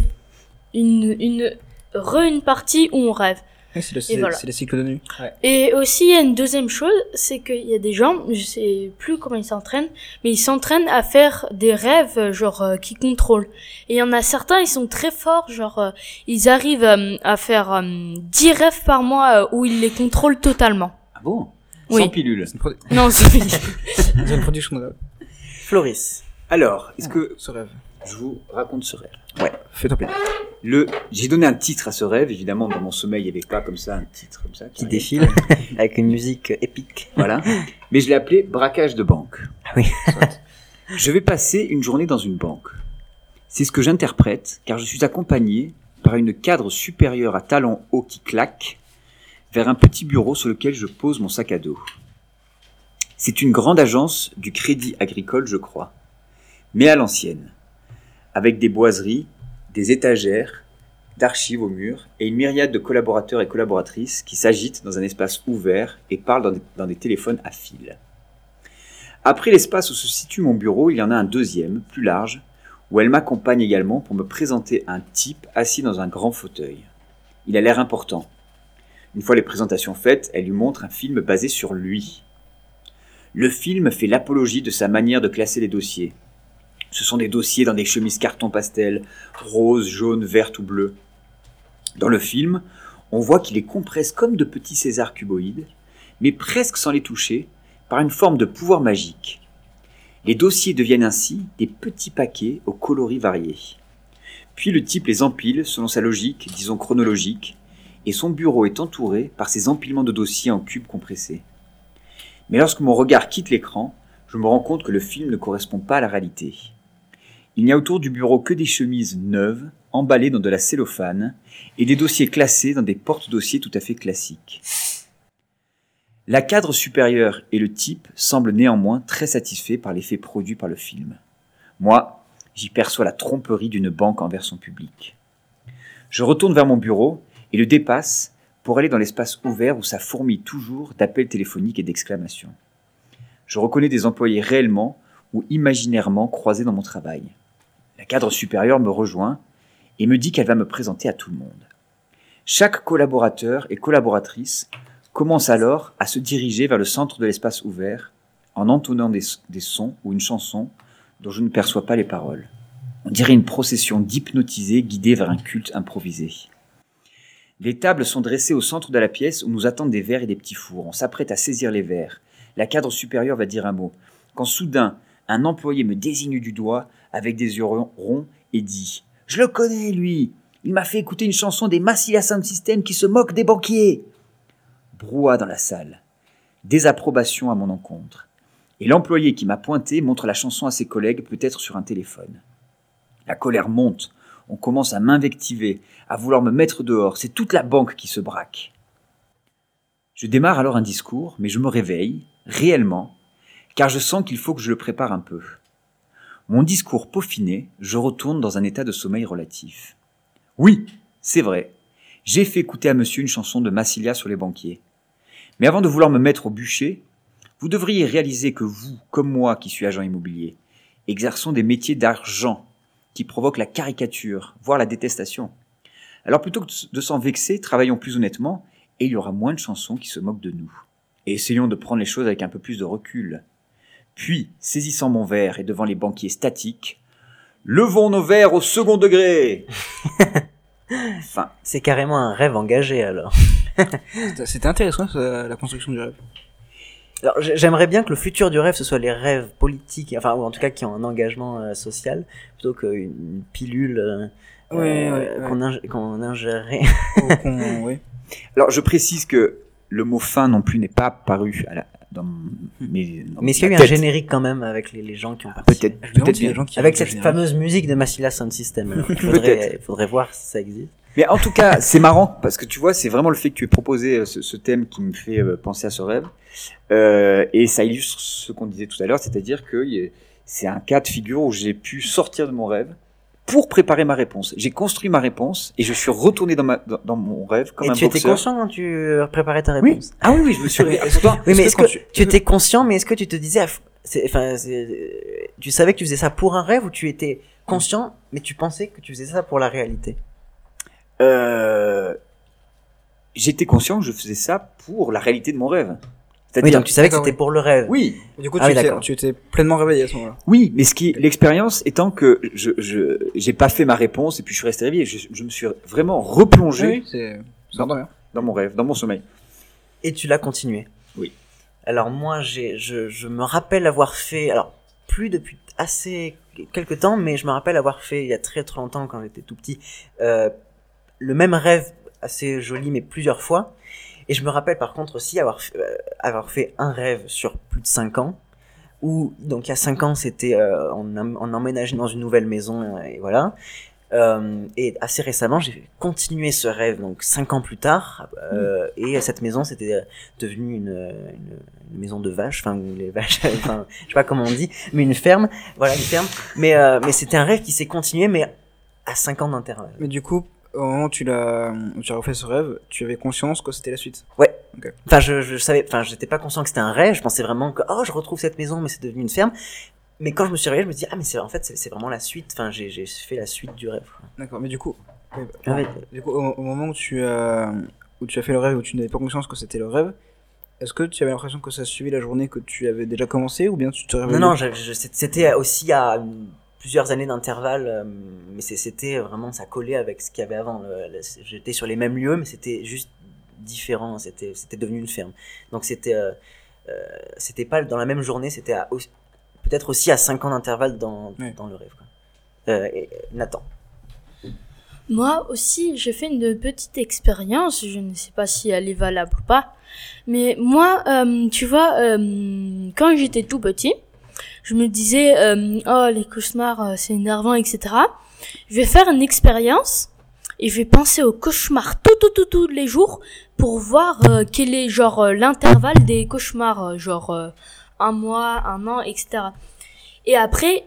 une une re une partie où on rêve. Ouais, c'est le, voilà. c'est les cycles de nuit. Et aussi, il y a une deuxième chose, c'est qu'il y a des gens, je sais plus comment ils s'entraînent, mais ils s'entraînent à faire des rêves, euh, genre, euh, qui contrôlent. Et il y en a certains, ils sont très forts, genre, euh, ils arrivent euh, à faire euh, 10 rêves par mois euh, où ils les contrôlent totalement. Ah bon? Oui. Sans pilule. C'est une, produ- Non, c'est c'est une production de Floris. Alors, est-ce que ce rêve. Je vous raconte ce rêve Fais-toi plaisir. Le, j'ai donné un titre à ce rêve. Évidemment, dans mon sommeil, il n'y avait pas comme ça un titre comme ça qui défile avec une musique épique. Voilà. Mais je l'ai appelé braquage de banque. Ah oui. je vais passer une journée dans une banque. C'est ce que j'interprète, car je suis accompagné par une cadre supérieure à talons hauts qui claque vers un petit bureau sur lequel je pose mon sac à dos. C'est une grande agence du crédit agricole, je crois, mais à l'ancienne, avec des boiseries, des étagères, d'archives au mur et une myriade de collaborateurs et collaboratrices qui s'agitent dans un espace ouvert et parlent dans des, téléphones à fil. Après l'espace où se situe mon bureau, il y en a un deuxième, plus large, où elle m'accompagne également pour me présenter un type assis dans un grand fauteuil. Il a l'air important. Une fois les présentations faites, elle lui montre un film basé sur lui. Le film fait l'apologie de sa manière de classer les dossiers. Ce sont des dossiers dans des chemises carton pastel, rose, jaune, verte ou bleu. Dans le film, on voit qu'il les compresse comme de petits Césars cuboïdes, mais presque sans les toucher, par une forme de pouvoir magique. Les dossiers deviennent ainsi des petits paquets aux coloris variés. Puis le type les empile selon sa logique, disons chronologique, et son bureau est entouré par ces empilements de dossiers en cubes compressés. Mais lorsque mon regard quitte l'écran, je me rends compte que le film ne correspond pas à la réalité. Il n'y a autour du bureau que des chemises neuves, emballées dans de la cellophane, et des dossiers classés dans des porte-dossiers tout à fait classiques. La cadre supérieure et le type semblent néanmoins très satisfaits par l'effet produit par le film. Moi, j'y perçois la tromperie d'une banque envers son public. Je retourne vers mon bureau et le dépasse pour aller dans l'espace ouvert où ça fourmille toujours d'appels téléphoniques et d'exclamations. Je reconnais des employés réellement ou imaginairement croisés dans mon travail. La cadre supérieure me rejoint et me dit qu'elle va me présenter à tout le monde. Chaque collaborateur et collaboratrice commence alors à se diriger vers le centre de l'espace ouvert en entonnant des, sons ou une chanson dont je ne perçois pas les paroles. On dirait une procession d'hypnotisés guidés vers un culte improvisé. Les tables sont dressées au centre de la pièce où nous attendent des verres et des petits fours. On s'apprête à saisir les verres. La cadre supérieure va dire un mot. Quand soudain, un employé me désigne du doigt avec des yeux ronds et dit Je le connais, lui Il m'a fait écouter une chanson des Massilia Sound System qui se moque des banquiers Brouhaha dans la salle. Désapprobation à mon encontre. Et l'employé qui m'a pointé montre la chanson à ses collègues, peut-être sur un téléphone. La colère monte. On commence à m'invectiver, à vouloir me mettre dehors. C'est toute la banque qui se braque. Je démarre alors un discours, mais je me réveille, réellement, car je sens qu'il faut que je le prépare un peu. Mon discours peaufiné, je retourne dans un état de sommeil relatif. Oui, c'est vrai, j'ai fait écouter à monsieur une chanson de Massilia sur les banquiers. Mais avant de vouloir me mettre au bûcher, vous devriez réaliser que vous, comme moi qui suis agent immobilier, exerçons des métiers d'argent qui provoquent la caricature, voire la détestation. Alors plutôt que de s'en vexer, travaillons plus honnêtement et il y aura moins de chansons qui se moquent de nous. Et essayons de prendre les choses avec un peu plus de recul. Puis, saisissant mon verre et devant les banquiers statiques, levons nos verres au second degré. enfin, c'est carrément un rêve engagé alors. C'était intéressant ça, la construction du rêve. Alors, j'aimerais bien que le futur du rêve ce soit les rêves politiques, enfin ou en tout cas qui ont un engagement euh, social, plutôt qu'une pilule euh, Ouais, euh, ouais, ouais. qu'on ing- qu'on ingérait. Oui. Alors je précise que le mot fin non plus n'est pas paru à la- dans mes. dans Mais est-ce qu'il y a eu un générique quand même avec les, les gens qui ont participé Peut-être, peut-être bien. Avec cette fameuse musique de Massilia Sound System. Il faudrait, voir si ça existe. Mais en tout cas, c'est marrant parce que tu vois, c'est vraiment le fait que tu aies proposé euh, ce, ce thème qui me fait euh, penser à ce rêve. Euh, et ça illustre ce qu'on disait tout à l'heure, c'est-à-dire que c'est un cas de figure où j'ai pu sortir de mon rêve pour préparer ma réponse. J'ai construit ma réponse et je suis retourné dans, ma, dans, dans mon rêve comme Et un tu étais conscient quand tu préparais ta réponse Ah oui, oui, je me suis. Oui, mais est-ce que quand tu, étais conscient, mais est-ce que tu te disais, ah, enfin, tu savais que tu faisais ça pour un rêve ou tu étais conscient, mais tu pensais que tu faisais ça pour la réalité? Euh, j'étais conscient que je faisais ça pour la réalité de mon rêve. Oui, donc tu savais que c'était pour le rêve. Oui. Du coup, Ah tu, étais, étais pleinement réveillé à ce moment-là. Oui, mais ce qui, l'expérience étant que je, je, j'ai pas fait ma réponse et puis je suis resté réveillé. Je, je me suis vraiment replongé Oui, c'est, ça dans, mon rêve, dans mon sommeil. Et tu l'as continué. Oui. Alors moi, j'ai, je, je me rappelle avoir fait, alors plus depuis assez quelques temps, mais je me rappelle avoir fait il y a très très longtemps quand j'étais tout petit, euh, le même rêve assez joli, mais plusieurs fois. Et je me rappelle par contre aussi avoir, euh, avoir fait un rêve sur plus de 5 ans, où donc il y a 5 ans c'était euh, on, on emménageait dans une nouvelle maison et voilà. Euh, et assez récemment j'ai continué ce rêve donc 5 ans plus tard euh, et cette maison c'était devenu une, maison de vaches, enfin les vaches, enfin je sais pas comment on dit, mais une ferme, voilà une ferme. Mais mais c'était un rêve qui s'est continué mais à 5 ans d'intervalle. Mais du coup, au moment où tu l'as, tu as refait ce rêve, tu avais conscience que c'était la suite. Ouais. Enfin, je, je savais, enfin, j'étais pas conscient que c'était un rêve. Je pensais vraiment que, oh, je retrouve cette maison, mais c'est devenu une ferme. Mais quand je me suis réveillé, je me dis, ah, mais c'est, en fait, c'est, vraiment la suite. Enfin, j'ai, j'ai fait la suite du rêve. D'accord, mais du coup, Ah du coup, au, au moment où tu as, où tu as fait le rêve, où tu n'avais pas conscience que c'était le rêve, est-ce que tu avais l'impression que ça suivait la journée que tu avais déjà commencé, ou bien tu te réveillais Non, non, c'était aussi à plusieurs années d'intervalle, euh, mais c'était vraiment, ça collait avec ce qu'il y avait avant. J'étais sur les mêmes lieux, mais c'était juste différent. C'était c'était devenu une ferme. Donc c'était euh, euh, c'était pas dans la même journée, c'était peut-être aussi à 5 ans d'intervalle dans, dans le rêve. Quoi. Euh, et- Nathan. Moi aussi, j'ai fait une petite expérience. Je ne sais pas si elle est valable ou pas. Mais moi, euh, tu vois, euh, quand j'étais tout petit, je me disais, euh, oh, les cauchemars, euh, c'est énervant, etc. Je vais faire une expérience et je vais penser aux cauchemars tout, tout, tout, tous les jours pour voir euh, quel est, genre, euh, l'intervalle des cauchemars, genre, un mois, un an, etc. Et après,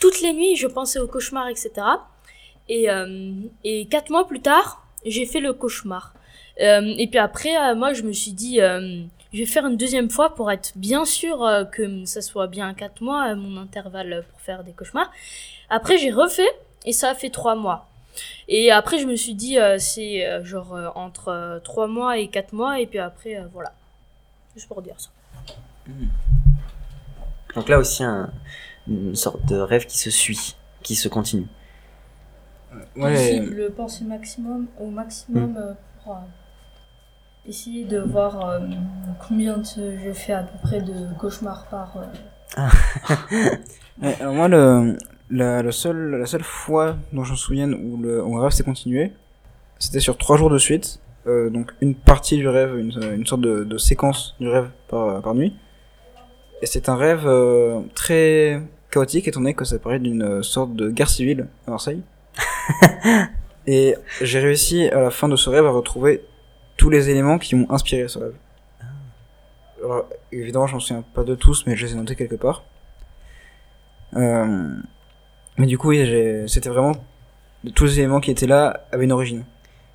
toutes les nuits, je pensais aux cauchemars, etc. Et, et quatre mois plus tard, j'ai fait le cauchemar. Et puis après, moi, je me suis dit, je vais faire une deuxième fois pour être bien sûr euh, que ça soit bien quatre mois, euh, mon intervalle pour faire des cauchemars. Après, j'ai refait et ça a fait trois mois. Et après, je me suis dit, euh, c'est euh, genre euh, entre euh, trois mois et quatre mois. Et puis après, voilà. Juste pour dire ça. Donc là aussi, un- une sorte de rêve qui se suit, qui se continue. Ouais. le penser maximum, au maximum euh, pour euh, essayer de voir euh, combien de- je fais à peu près de cauchemars par. euh, Ouais, alors moi, le, la, le seul, la seule fois dont je me souviens où le, où un rêve s'est continué, c'était sur trois jours de suite. Euh, donc une partie du rêve, une, une sorte de, de séquence du rêve par, par nuit. Et c'est un rêve euh, très chaotique étant donné que ça parlait d'une sorte de guerre civile à Marseille. Et j'ai réussi à la fin de ce rêve à retrouver tous les éléments qui m'ont inspiré ce rêve. Alors, évidemment, je m'en souviens pas de tous, mais je les ai notés quelque part. Euh, mais du coup, oui, c'était vraiment tous les éléments qui étaient là avaient une origine.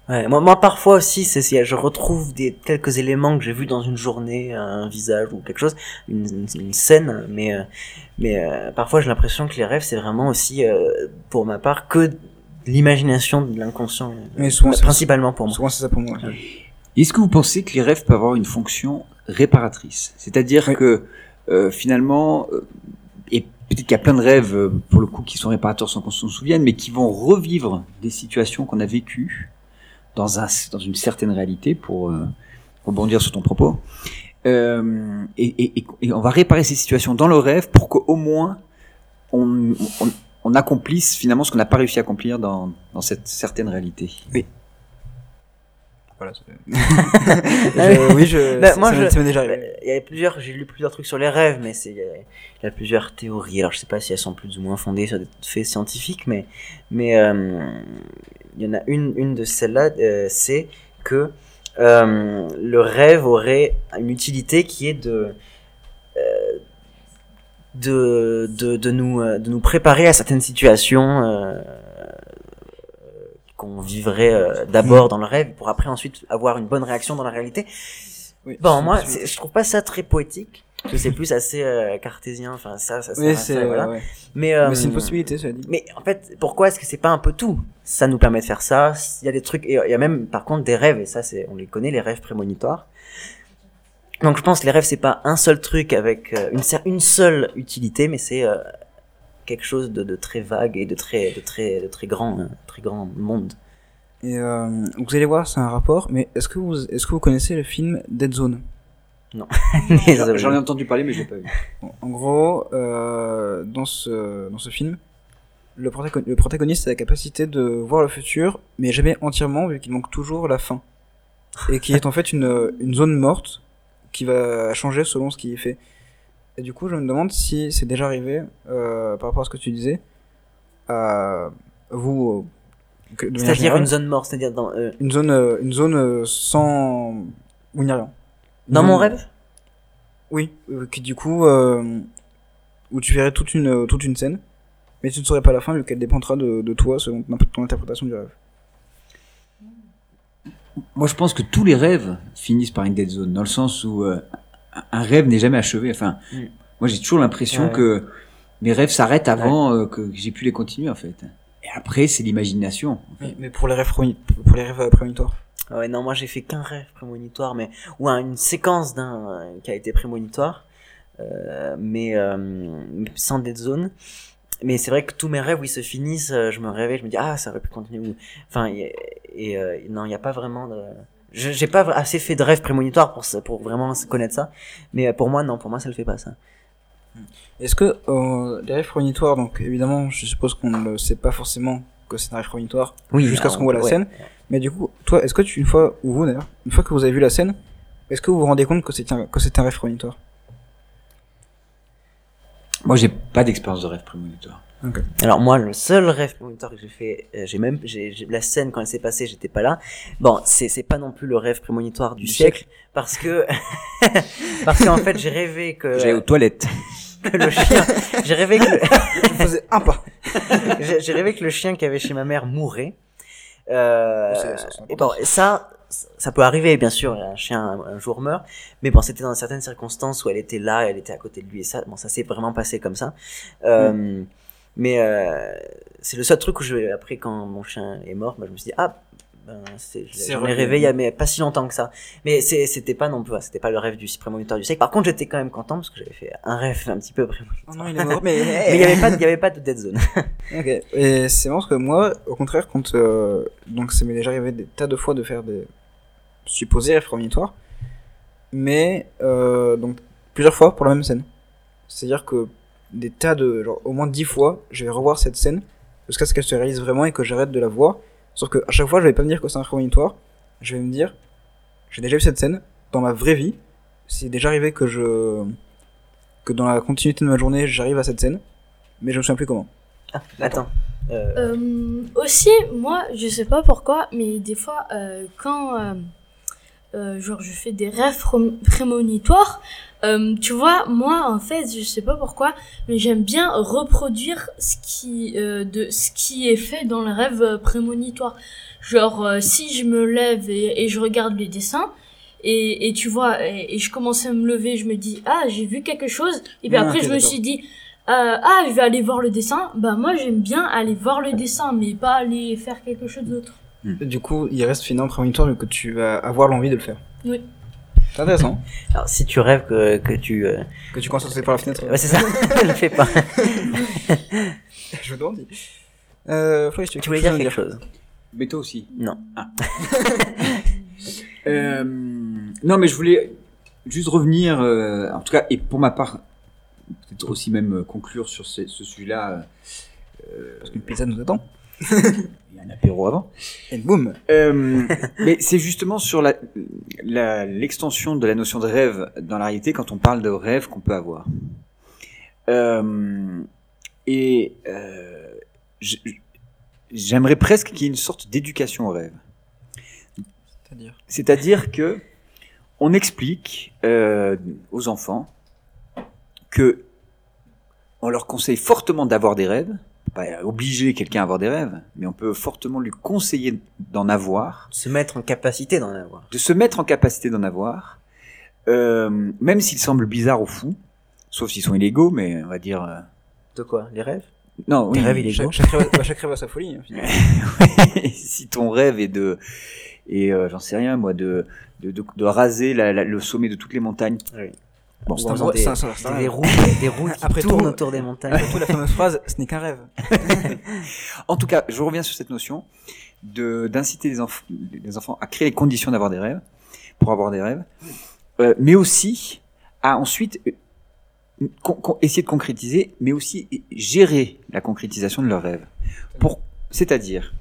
Ouais, moi, moi parfois aussi, c'est je retrouve des quelques éléments que j'ai vus dans une journée, un visage ou quelque chose, une, une- une scène, mais euh, mais euh, parfois j'ai l'impression que les rêves c'est vraiment aussi, euh, pour ma part, que l'imagination de l'inconscient, Mais souvent, c'est- principalement pour moi. Souvent, c'est ça pour moi. Est-ce que vous pensez que les rêves peuvent avoir une fonction réparatrice? C'est-à-dire que euh, finalement, euh, et peut-être qu'il y a plein de rêves, euh, pour le coup, qui sont réparateurs sans qu'on s'en souvienne, mais qui vont revivre des situations qu'on a vécues dans, un, dans une certaine réalité, pour euh, rebondir sur ton propos. Euh, et, et- et- et on va réparer ces situations dans le rêve pour qu'au moins on, on, on accomplisse finalement ce qu'on n'a pas réussi à accomplir dans, dans cette certaine réalité. Oui. Voilà. Je- oui, je- Bah, moi, ça je- déjà bah, Il y a plusieurs, j'ai lu plusieurs trucs sur les rêves, mais c'est, il y, a- il y a plusieurs théories. Alors, je sais pas si elles sont plus ou moins fondées sur des faits scientifiques, mais, mais euh, il y en a une, une de celles-là, euh, c'est que euh, le rêve aurait une utilité qui est de euh, de, de, de, nous, de nous préparer à certaines situations euh, qu'on vivrait euh, d'abord dans le rêve pour après ensuite avoir une bonne réaction dans la réalité. Oui, Bon, moi, je trouve pas ça très poétique. Que c'est plus assez euh, cartésien. Enfin, ça, ça, ça, Oui, ça, voilà. ouais. Mais, euh, Mais c'est une possibilité, cela dit. Mais en fait, pourquoi est-ce que c'est pas un peu tout? Ça nous permet de faire ça. Il y a des trucs, et il y a même, par contre, des rêves. Et ça, c'est, on les connaît, les rêves prémonitoires. Donc, je pense que les rêves, c'est pas un seul truc avec euh, une seule utilité, mais c'est euh, quelque chose de, de très vague et de très, de très, de très grand, hein, très grand monde. Et euh, vous allez voir, c'est un rapport. Mais est-ce que vous, est-ce que vous connaissez le film Dead Zone? Non. J'en ai entendu parler, mais je l'ai pas vu. En- En gros, euh, dans ce dans ce film, le, protagon- le protagoniste a la capacité de voir le futur, mais jamais entièrement, vu qu'il manque toujours la fin. Et qui est en fait une, une zone morte qui va changer selon ce qui est fait. Et du coup, je me demande si c'est déjà arrivé, euh, par rapport à ce que tu disais, à vous. euh, que- de manière C'est-à-dire générale, une zone morte, c'est-à-dire dans, euh, une zone, euh, une zone euh, sans. où il n'y a rien. Une dans mon zone- rêve oui, euh, qui du coup, euh, où tu verrais toute une, euh, toute une scène, mais tu ne saurais pas la fin vu qu'elle dépendra de, de toi selon ton, ton interprétation du rêve. Moi, je pense que tous les rêves finissent par une dead zone, dans le sens où euh, un- rêve n'est jamais achevé. Enfin, Mm. moi, j'ai toujours l'impression Ouais. que mes rêves s'arrêtent avant euh, que j'ai pu les continuer, en fait. Et après, c'est l'imagination. Mais pour les rêves, prémoni- pour les rêves euh, prémonitoires. Ah Ouais, non, moi j'ai fait qu'un rêve prémonitoire, mais ou un- une séquence d'un euh, qui a été prémonitoire, euh, mais euh, sans dead zone. mais c'est vrai que tous mes rêves, où ils se finissent, je me réveille, je me dis ah ça aurait pu continuer. Enfin et, et, euh, non, il n'y a pas vraiment de. Je- J'ai pas assez fait de rêves prémonitoires pour pour vraiment connaître ça. Mais euh, pour moi non, pour moi ça le fait pas ça. Est-ce que euh, les rêves prémonitoires, donc évidemment, je suppose qu'on ne sait pas forcément que c'est un rêve prémonitoire Oui, jusqu'à ce qu'on voit la ouais. scène. Mais du coup, toi, est-ce que tu, une fois, ou vous d'ailleurs, une fois que vous avez vu la scène, est-ce que vous vous rendez compte que c'est un, que c'est un rêve prémonitoire? Moi, j'ai pas d'expérience de rêve prémonitoire. Alors moi, le seul rêve prémonitoire que j'ai fait, euh, j'ai même, j'ai, la scène quand elle s'est passée, j'étais pas là. Bon, c'est c'est pas non plus le rêve prémonitoire du, Du siècle, parce que parce qu'en fait j'ai rêvé que J'allais aux toilettes. que le chien, j'ai rêvé que le, Je faisais un pas. j'ai rêvé que le chien qu'il y avait chez ma mère mourait. Euh, C'est- c'est- c'est et bon, ça, ça peut arriver, bien sûr, un chien un, un jour meurt, mais bon, c'était dans certaines circonstances où elle était là, elle était à côté de lui, et ça, bon, ça s'est vraiment passé comme ça. Euh, Mais euh, c'est le seul truc où je, après, quand mon chien est mort, bah, je me suis dit, ah, ben, j'en ai rêvé il y a mais pas si longtemps que ça. Mais c'était pas non plus, c'était pas le rêve du prémonitoire du siècle. Par contre, j'étais quand même content parce que j'avais fait un rêve un petit peu prémonitoire. Oh non, il est mort, mais. Il y avait pas, il y avait pas de dead zone. Ok. Et c'est marrant parce que moi, au contraire, quand euh, donc ça m'est déjà arrivé des tas de fois de faire des supposés rêves prémonitoires, mais euh, donc plusieurs fois pour la même scène. C'est-à-dire que des tas de genre au moins dix fois, je vais revoir cette scène jusqu'à ce qu'elle se réalise vraiment et que j'arrête de la voir. Sauf que à chaque fois, je vais pas me dire que c'est un rêve prémonitoire. Je vais me dire, j'ai déjà vu cette scène dans ma vraie vie. C'est déjà arrivé que je que dans la continuité de ma journée, j'arrive à cette scène, mais je me souviens plus comment. Attends. Euh, Euh, aussi, moi, je sais pas pourquoi, mais des fois, euh, quand euh, euh, genre je fais des rêves prém- prémonitoires, euh, tu vois, moi, en fait, je sais pas pourquoi, mais j'aime bien reproduire ce qui euh, de ce qui est fait dans le rêve euh, prémonitoire. Genre, euh, si je me lève et, et je regarde les dessins. Et, et tu vois, et, et je commence à me lever, je me dis, ah, j'ai vu quelque chose. Et puis Ah, après, je me suis dit, ah, je vais aller voir le dessin. Bah, moi, j'aime bien aller voir le dessin, mais pas aller faire quelque chose d'autre. Du coup, il reste finalement prémonitoire mais que tu vas avoir l'envie de le faire. Oui. C'est intéressant. alors, si tu rêves que, que tu, euh, Que tu commences à sauter par la fenêtre. ouais, c'est ça, ne le fais pas. Je me demande. Euh, tu, Tu voulais dire quelque chose? Mais toi aussi. Non. Euh, non, mais je voulais juste revenir, euh, en tout cas, et pour ma part, peut-être aussi même euh, conclure sur ce, ce sujet-là. euh, Parce qu'une pizza nous attend. un apéro avant. Et boum. Euh, mais c'est justement sur la- la- l'extension de la notion de rêve dans la réalité quand on parle de rêve qu'on peut avoir. Euh, et euh, j'aimerais presque qu'il y ait une sorte d'éducation au rêve. C'est-à-dire? C'est-à-dire que on explique aux enfants que on leur conseille fortement d'avoir des rêves, pas obliger quelqu'un à avoir des rêves, mais on peut fortement lui conseiller d'en avoir, Se mettre en capacité d'en avoir. de se mettre en capacité d'en avoir, euh, même s'ils semblent bizarres ou fous, sauf s'ils sont illégaux, mais on va dire euh, De quoi? Les rêves? non, oui, Les rêves illégaux? Chaque, chaque, rêve, bah, chaque rêve a sa folie. hein, si ton rêve est de et euh, j'en sais rien moi de de, de, de raser la- la- le sommet de toutes les montagnes. Oui. Bon, c'est un des, ça, ça, des, roues, des roues qui Après tournent tout- autour des montagnes. Surtout la fameuse phrase, ce n'est qu'un rêve. En tout cas, je reviens sur cette notion de d'inciter les, enf- les enfants à créer les conditions d'avoir des rêves, pour avoir des rêves, euh, mais aussi à ensuite euh, con- con- essayer de concrétiser, mais aussi gérer la concrétisation de leurs rêves. Pour, c'est-à-dire,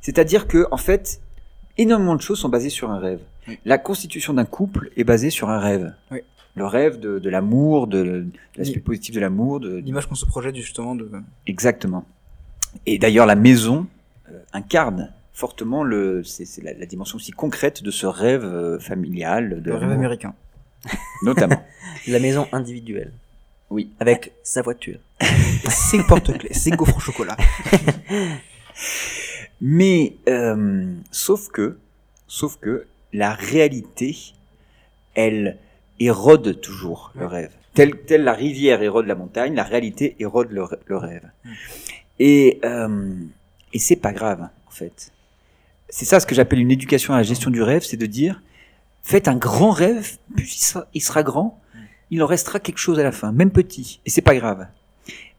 c'est-à-dire que en fait, énormément de choses sont basées sur un rêve. Oui. La constitution d'un couple est basée sur un rêve. Oui. Le rêve de, de l'amour, de, de l'aspect positif de l'amour, de, L'image qu'on se projette justement de. Exactement. Et d'ailleurs, la maison euh, incarne fortement le, c'est, c'est la, la dimension aussi concrète de ce rêve euh, familial, de Le rêve américain. notamment. La maison individuelle. Oui. Avec sa voiture. C'est porte-clés, c'est gaufre au chocolat. Mais euh, sauf que, sauf que la réalité, elle érode toujours le rêve. Telle, la rivière érode la montagne, la réalité érode le, rê- le rêve. Et, euh, et c'est pas grave, en fait. C'est ça ce que j'appelle une éducation à la gestion du rêve, c'est de dire, faites un grand rêve, puis il sera, il sera grand, il en restera quelque chose à la fin, même petit, et c'est pas grave.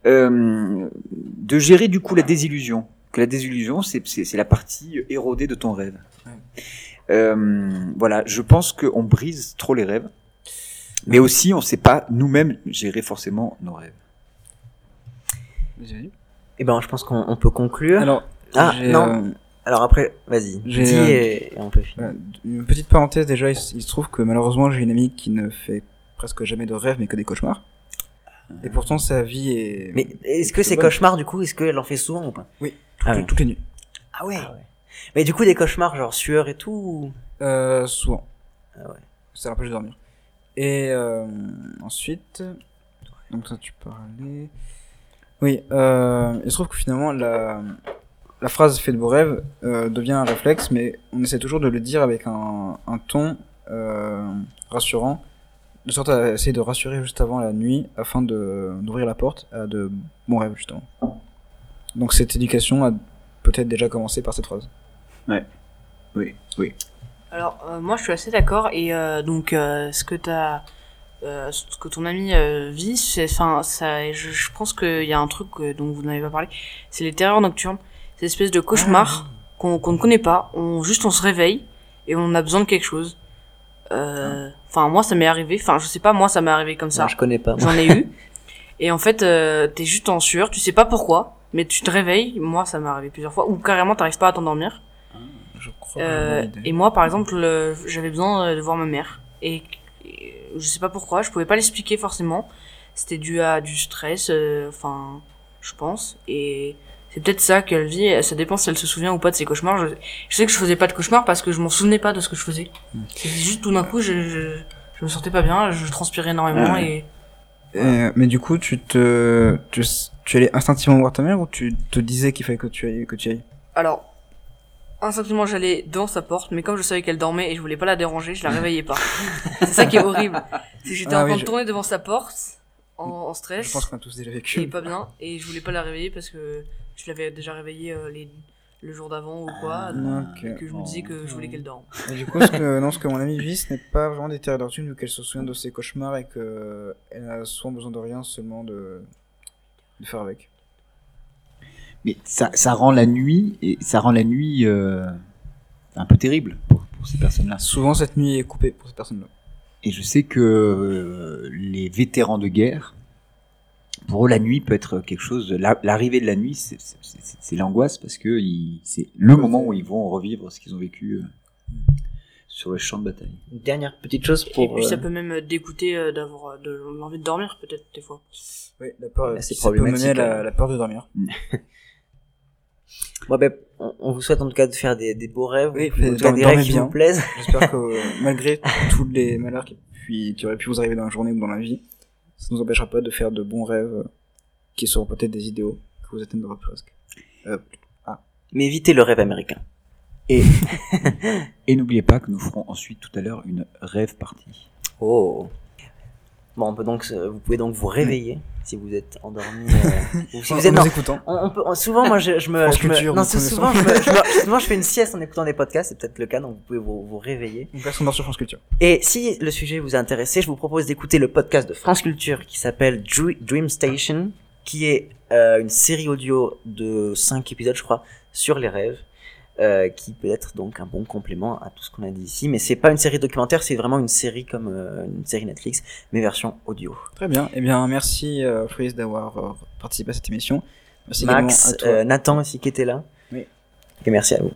euh, de gérer du coup la désillusion. Que la désillusion, c'est c'est- c'est la partie érodée de ton rêve. Euh, voilà, je pense qu'on brise trop les rêves, mais aussi on ne sait pas nous-mêmes gérer forcément nos rêves. Eh ben, je pense qu'on on peut conclure. Alors, ah non. euh, Alors après, vas-y. Dis euh, et, et on peut finir. euh, Une petite parenthèse déjà, il, se trouve que malheureusement j'ai une amie qui ne fait presque jamais de rêves mais que des cauchemars. Et pourtant sa vie est... Mais est-ce que ces cauchemars, du coup, est-ce qu'elle en fait souvent ou pas? Oui, toutes, Ah les- ouais. toutes les nuits. Ah ouais. Mais du coup, des cauchemars genre sueur et tout. ou- Euh, souvent. Ah ouais. Ça l'empêche de dormir. Et euh, ensuite, donc ça tu parlais. Oui, euh, il se trouve que finalement la, la phrase fait de beaux rêves euh, devient un réflexe, mais on essaie toujours de le dire avec un, un ton euh, rassurant, de sorte à essayer de rassurer juste avant la nuit afin d'ouvrir la porte à de bons rêves justement. Donc cette éducation a peut-être déjà commencé par cette phrase. Ouais. Oui, oui. Alors, euh, moi, je suis assez d'accord. Et euh, donc, euh, ce que t'as, euh, ce que ton ami euh, vit, c'est, enfin, ça, je, je pense qu'il y a un truc euh, dont vous n'avez pas parlé. C'est les terreurs nocturnes. Ces espèces de cauchemars qu'on qu'on ne connaît pas. On juste, on se réveille et on a besoin de quelque chose. Euh, Enfin, moi, ça m'est arrivé. Enfin, je sais pas, moi, ça m'est arrivé comme ça. Non, je connais pas. J'en ai eu. Et en fait, euh, t'es juste en sueur. Tu sais pas pourquoi, mais tu te réveilles. Moi, ça m'est arrivé plusieurs fois. Ou carrément, t'arrives pas à t'endormir. Je crois. Euh, et moi, par exemple, euh, j'avais besoin euh, de voir ma mère. Et, et je sais pas pourquoi, je pouvais pas l'expliquer forcément. C'était dû à du stress, euh, enfin, je pense. Et c'est peut-être ça qu'elle vit. Ça dépend si elle se souvient ou pas de ses cauchemars. Je, je sais que je faisais pas de cauchemars parce que je m'en souvenais pas de ce que je faisais. C'était juste tout d'un coup, je, je, je me sentais pas bien, je transpirais énormément Ouais. et mais du coup, tu te, tu, tu allais instinctivement voir ta mère ou tu te disais qu'il fallait que tu ailles, que tu ailles? Alors, instinctivement, j'allais devant sa porte, mais comme je savais qu'elle dormait et je voulais pas la déranger, je la réveillais pas. c'est ça qui est horrible. C'est que j'étais Ah en train de tourner devant sa porte, en, en stress. Je pense qu'on a tous déjà vécu. Et pas bien, et je voulais pas la réveiller parce que je l'avais déjà réveillée euh, les, le jour d'avant ou quoi. ok. Et que je me disais que je voulais qu'elle dorme. Et du coup, ce que, non, ce que mon ami vit, ce n'est pas vraiment des terreurs nocturnes vu qu'elle se souvient de ses cauchemars et qu'elle a souvent besoin de rien, seulement de, de faire avec. Mais ça, ça rend la nuit et ça rend la nuit euh, un peu terrible pour, pour ces personnes-là. Souvent, cette nuit est coupée pour ces personnes-là. Et je sais que euh, les vétérans de guerre, pour eux, la nuit peut être quelque chose. la- L'arrivée de la nuit, c'est- c'est c'est- c'est l'angoisse parce que ils- c'est le moment où ils vont revivre ce qu'ils ont vécu euh, sur le champ de bataille. Une dernière petite chose Et pour. puis ça euh, peut même dégoûter euh, d'avoir de l'envie de dormir peut-être des fois. Oui, la peur, Là, c'est ça peut mener problématique, à la, la peur de dormir. Bon, ben, on, on vous souhaite en tout cas de faire des, des beaux rêves, Oui, en tout cas, dormez des rêves bien. qui vous plaisent. J'espère que malgré tous les malheurs qui, puis, qui auraient pu vous arriver dans la journée ou dans la vie, ça ne nous empêchera pas de faire de bons rêves euh, qui seront peut-être des idéaux que vous atteindrez presque. Euh, Mais évitez le rêve américain. Et, et n'oubliez pas que nous ferons ensuite tout à l'heure une rêve partie. Oh. Bon, on peut donc, vous pouvez donc vous réveiller si vous êtes endormi. euh, ou si vous êtes en non, écoutant. on, on peut, on- souvent, moi, je, je me, je me- non, souvent, je, me- je me- souvent, je fais une sieste en écoutant des podcasts, c'est peut-être le cas, donc vous pouvez vous, vous réveiller. Une personne sur France Culture. Et si le sujet vous a intéressé, je vous propose d'écouter le podcast de France Culture qui s'appelle Dr- Dream Station, qui est euh, une série audio de 5 épisodes, je crois, sur les rêves, euh, qui peut être donc un bon complément à tout ce qu'on a dit ici. Mais c'est pas une série documentaire, c'est vraiment une série comme euh, une série Netflix, mais version audio. Très bien. Eh bien, merci euh, Freeze d'avoir euh, participé à cette émission. Merci Max, à toi. euh, Nathan aussi qui était là. Oui. Et merci à vous.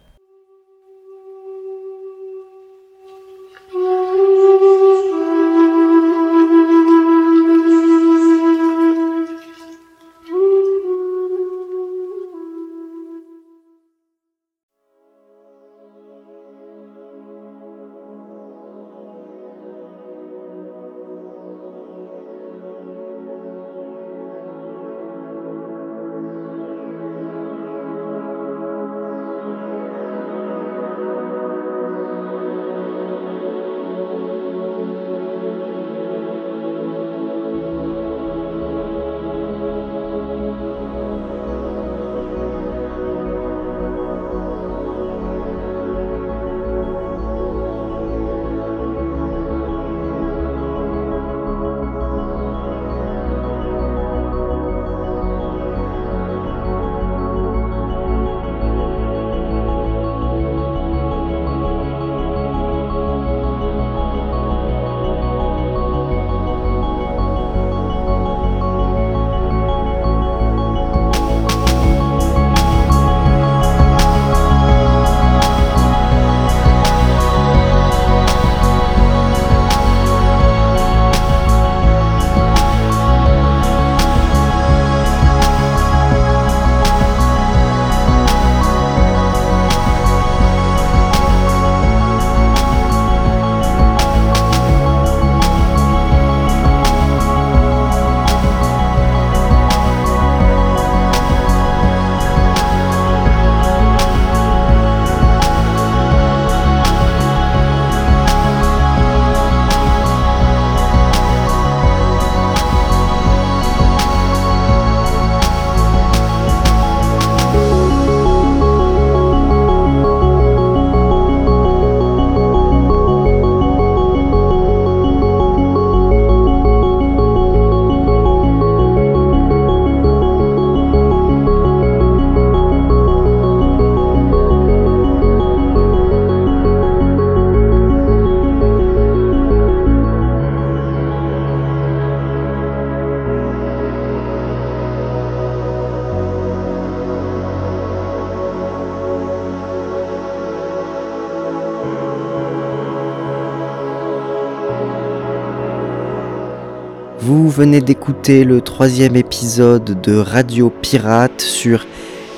Vous venez d'écouter le troisième épisode de Radio Pirate sur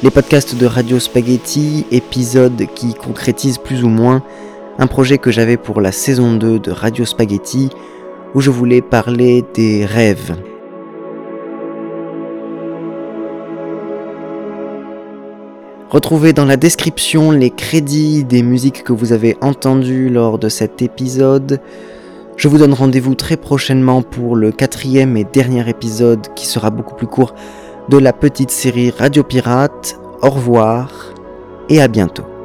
les podcasts de Radio Spaghetti, épisode qui concrétise plus ou moins un projet que j'avais pour la saison 2 de Radio Spaghetti, où je voulais parler des rêves. Retrouvez dans la description les crédits des musiques que vous avez entendues lors de cet épisode. Je vous donne rendez-vous très prochainement pour le quatrième et dernier épisode qui sera beaucoup plus court de la petite série Radio Pirate. Au revoir et à bientôt.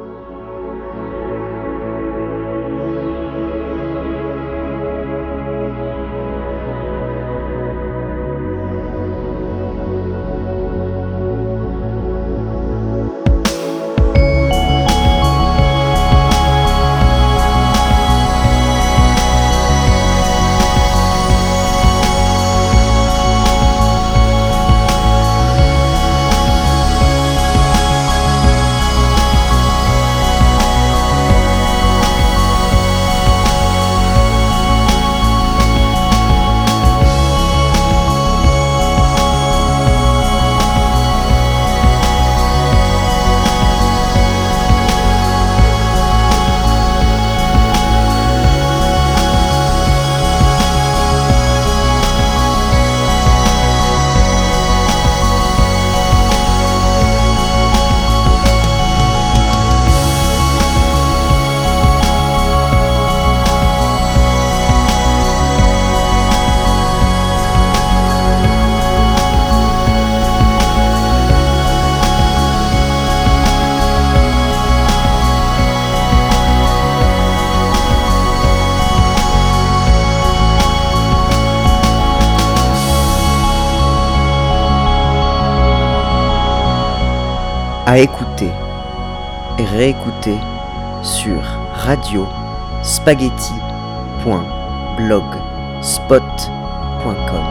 Réécouter sur radio spaghetti.blogspot.com.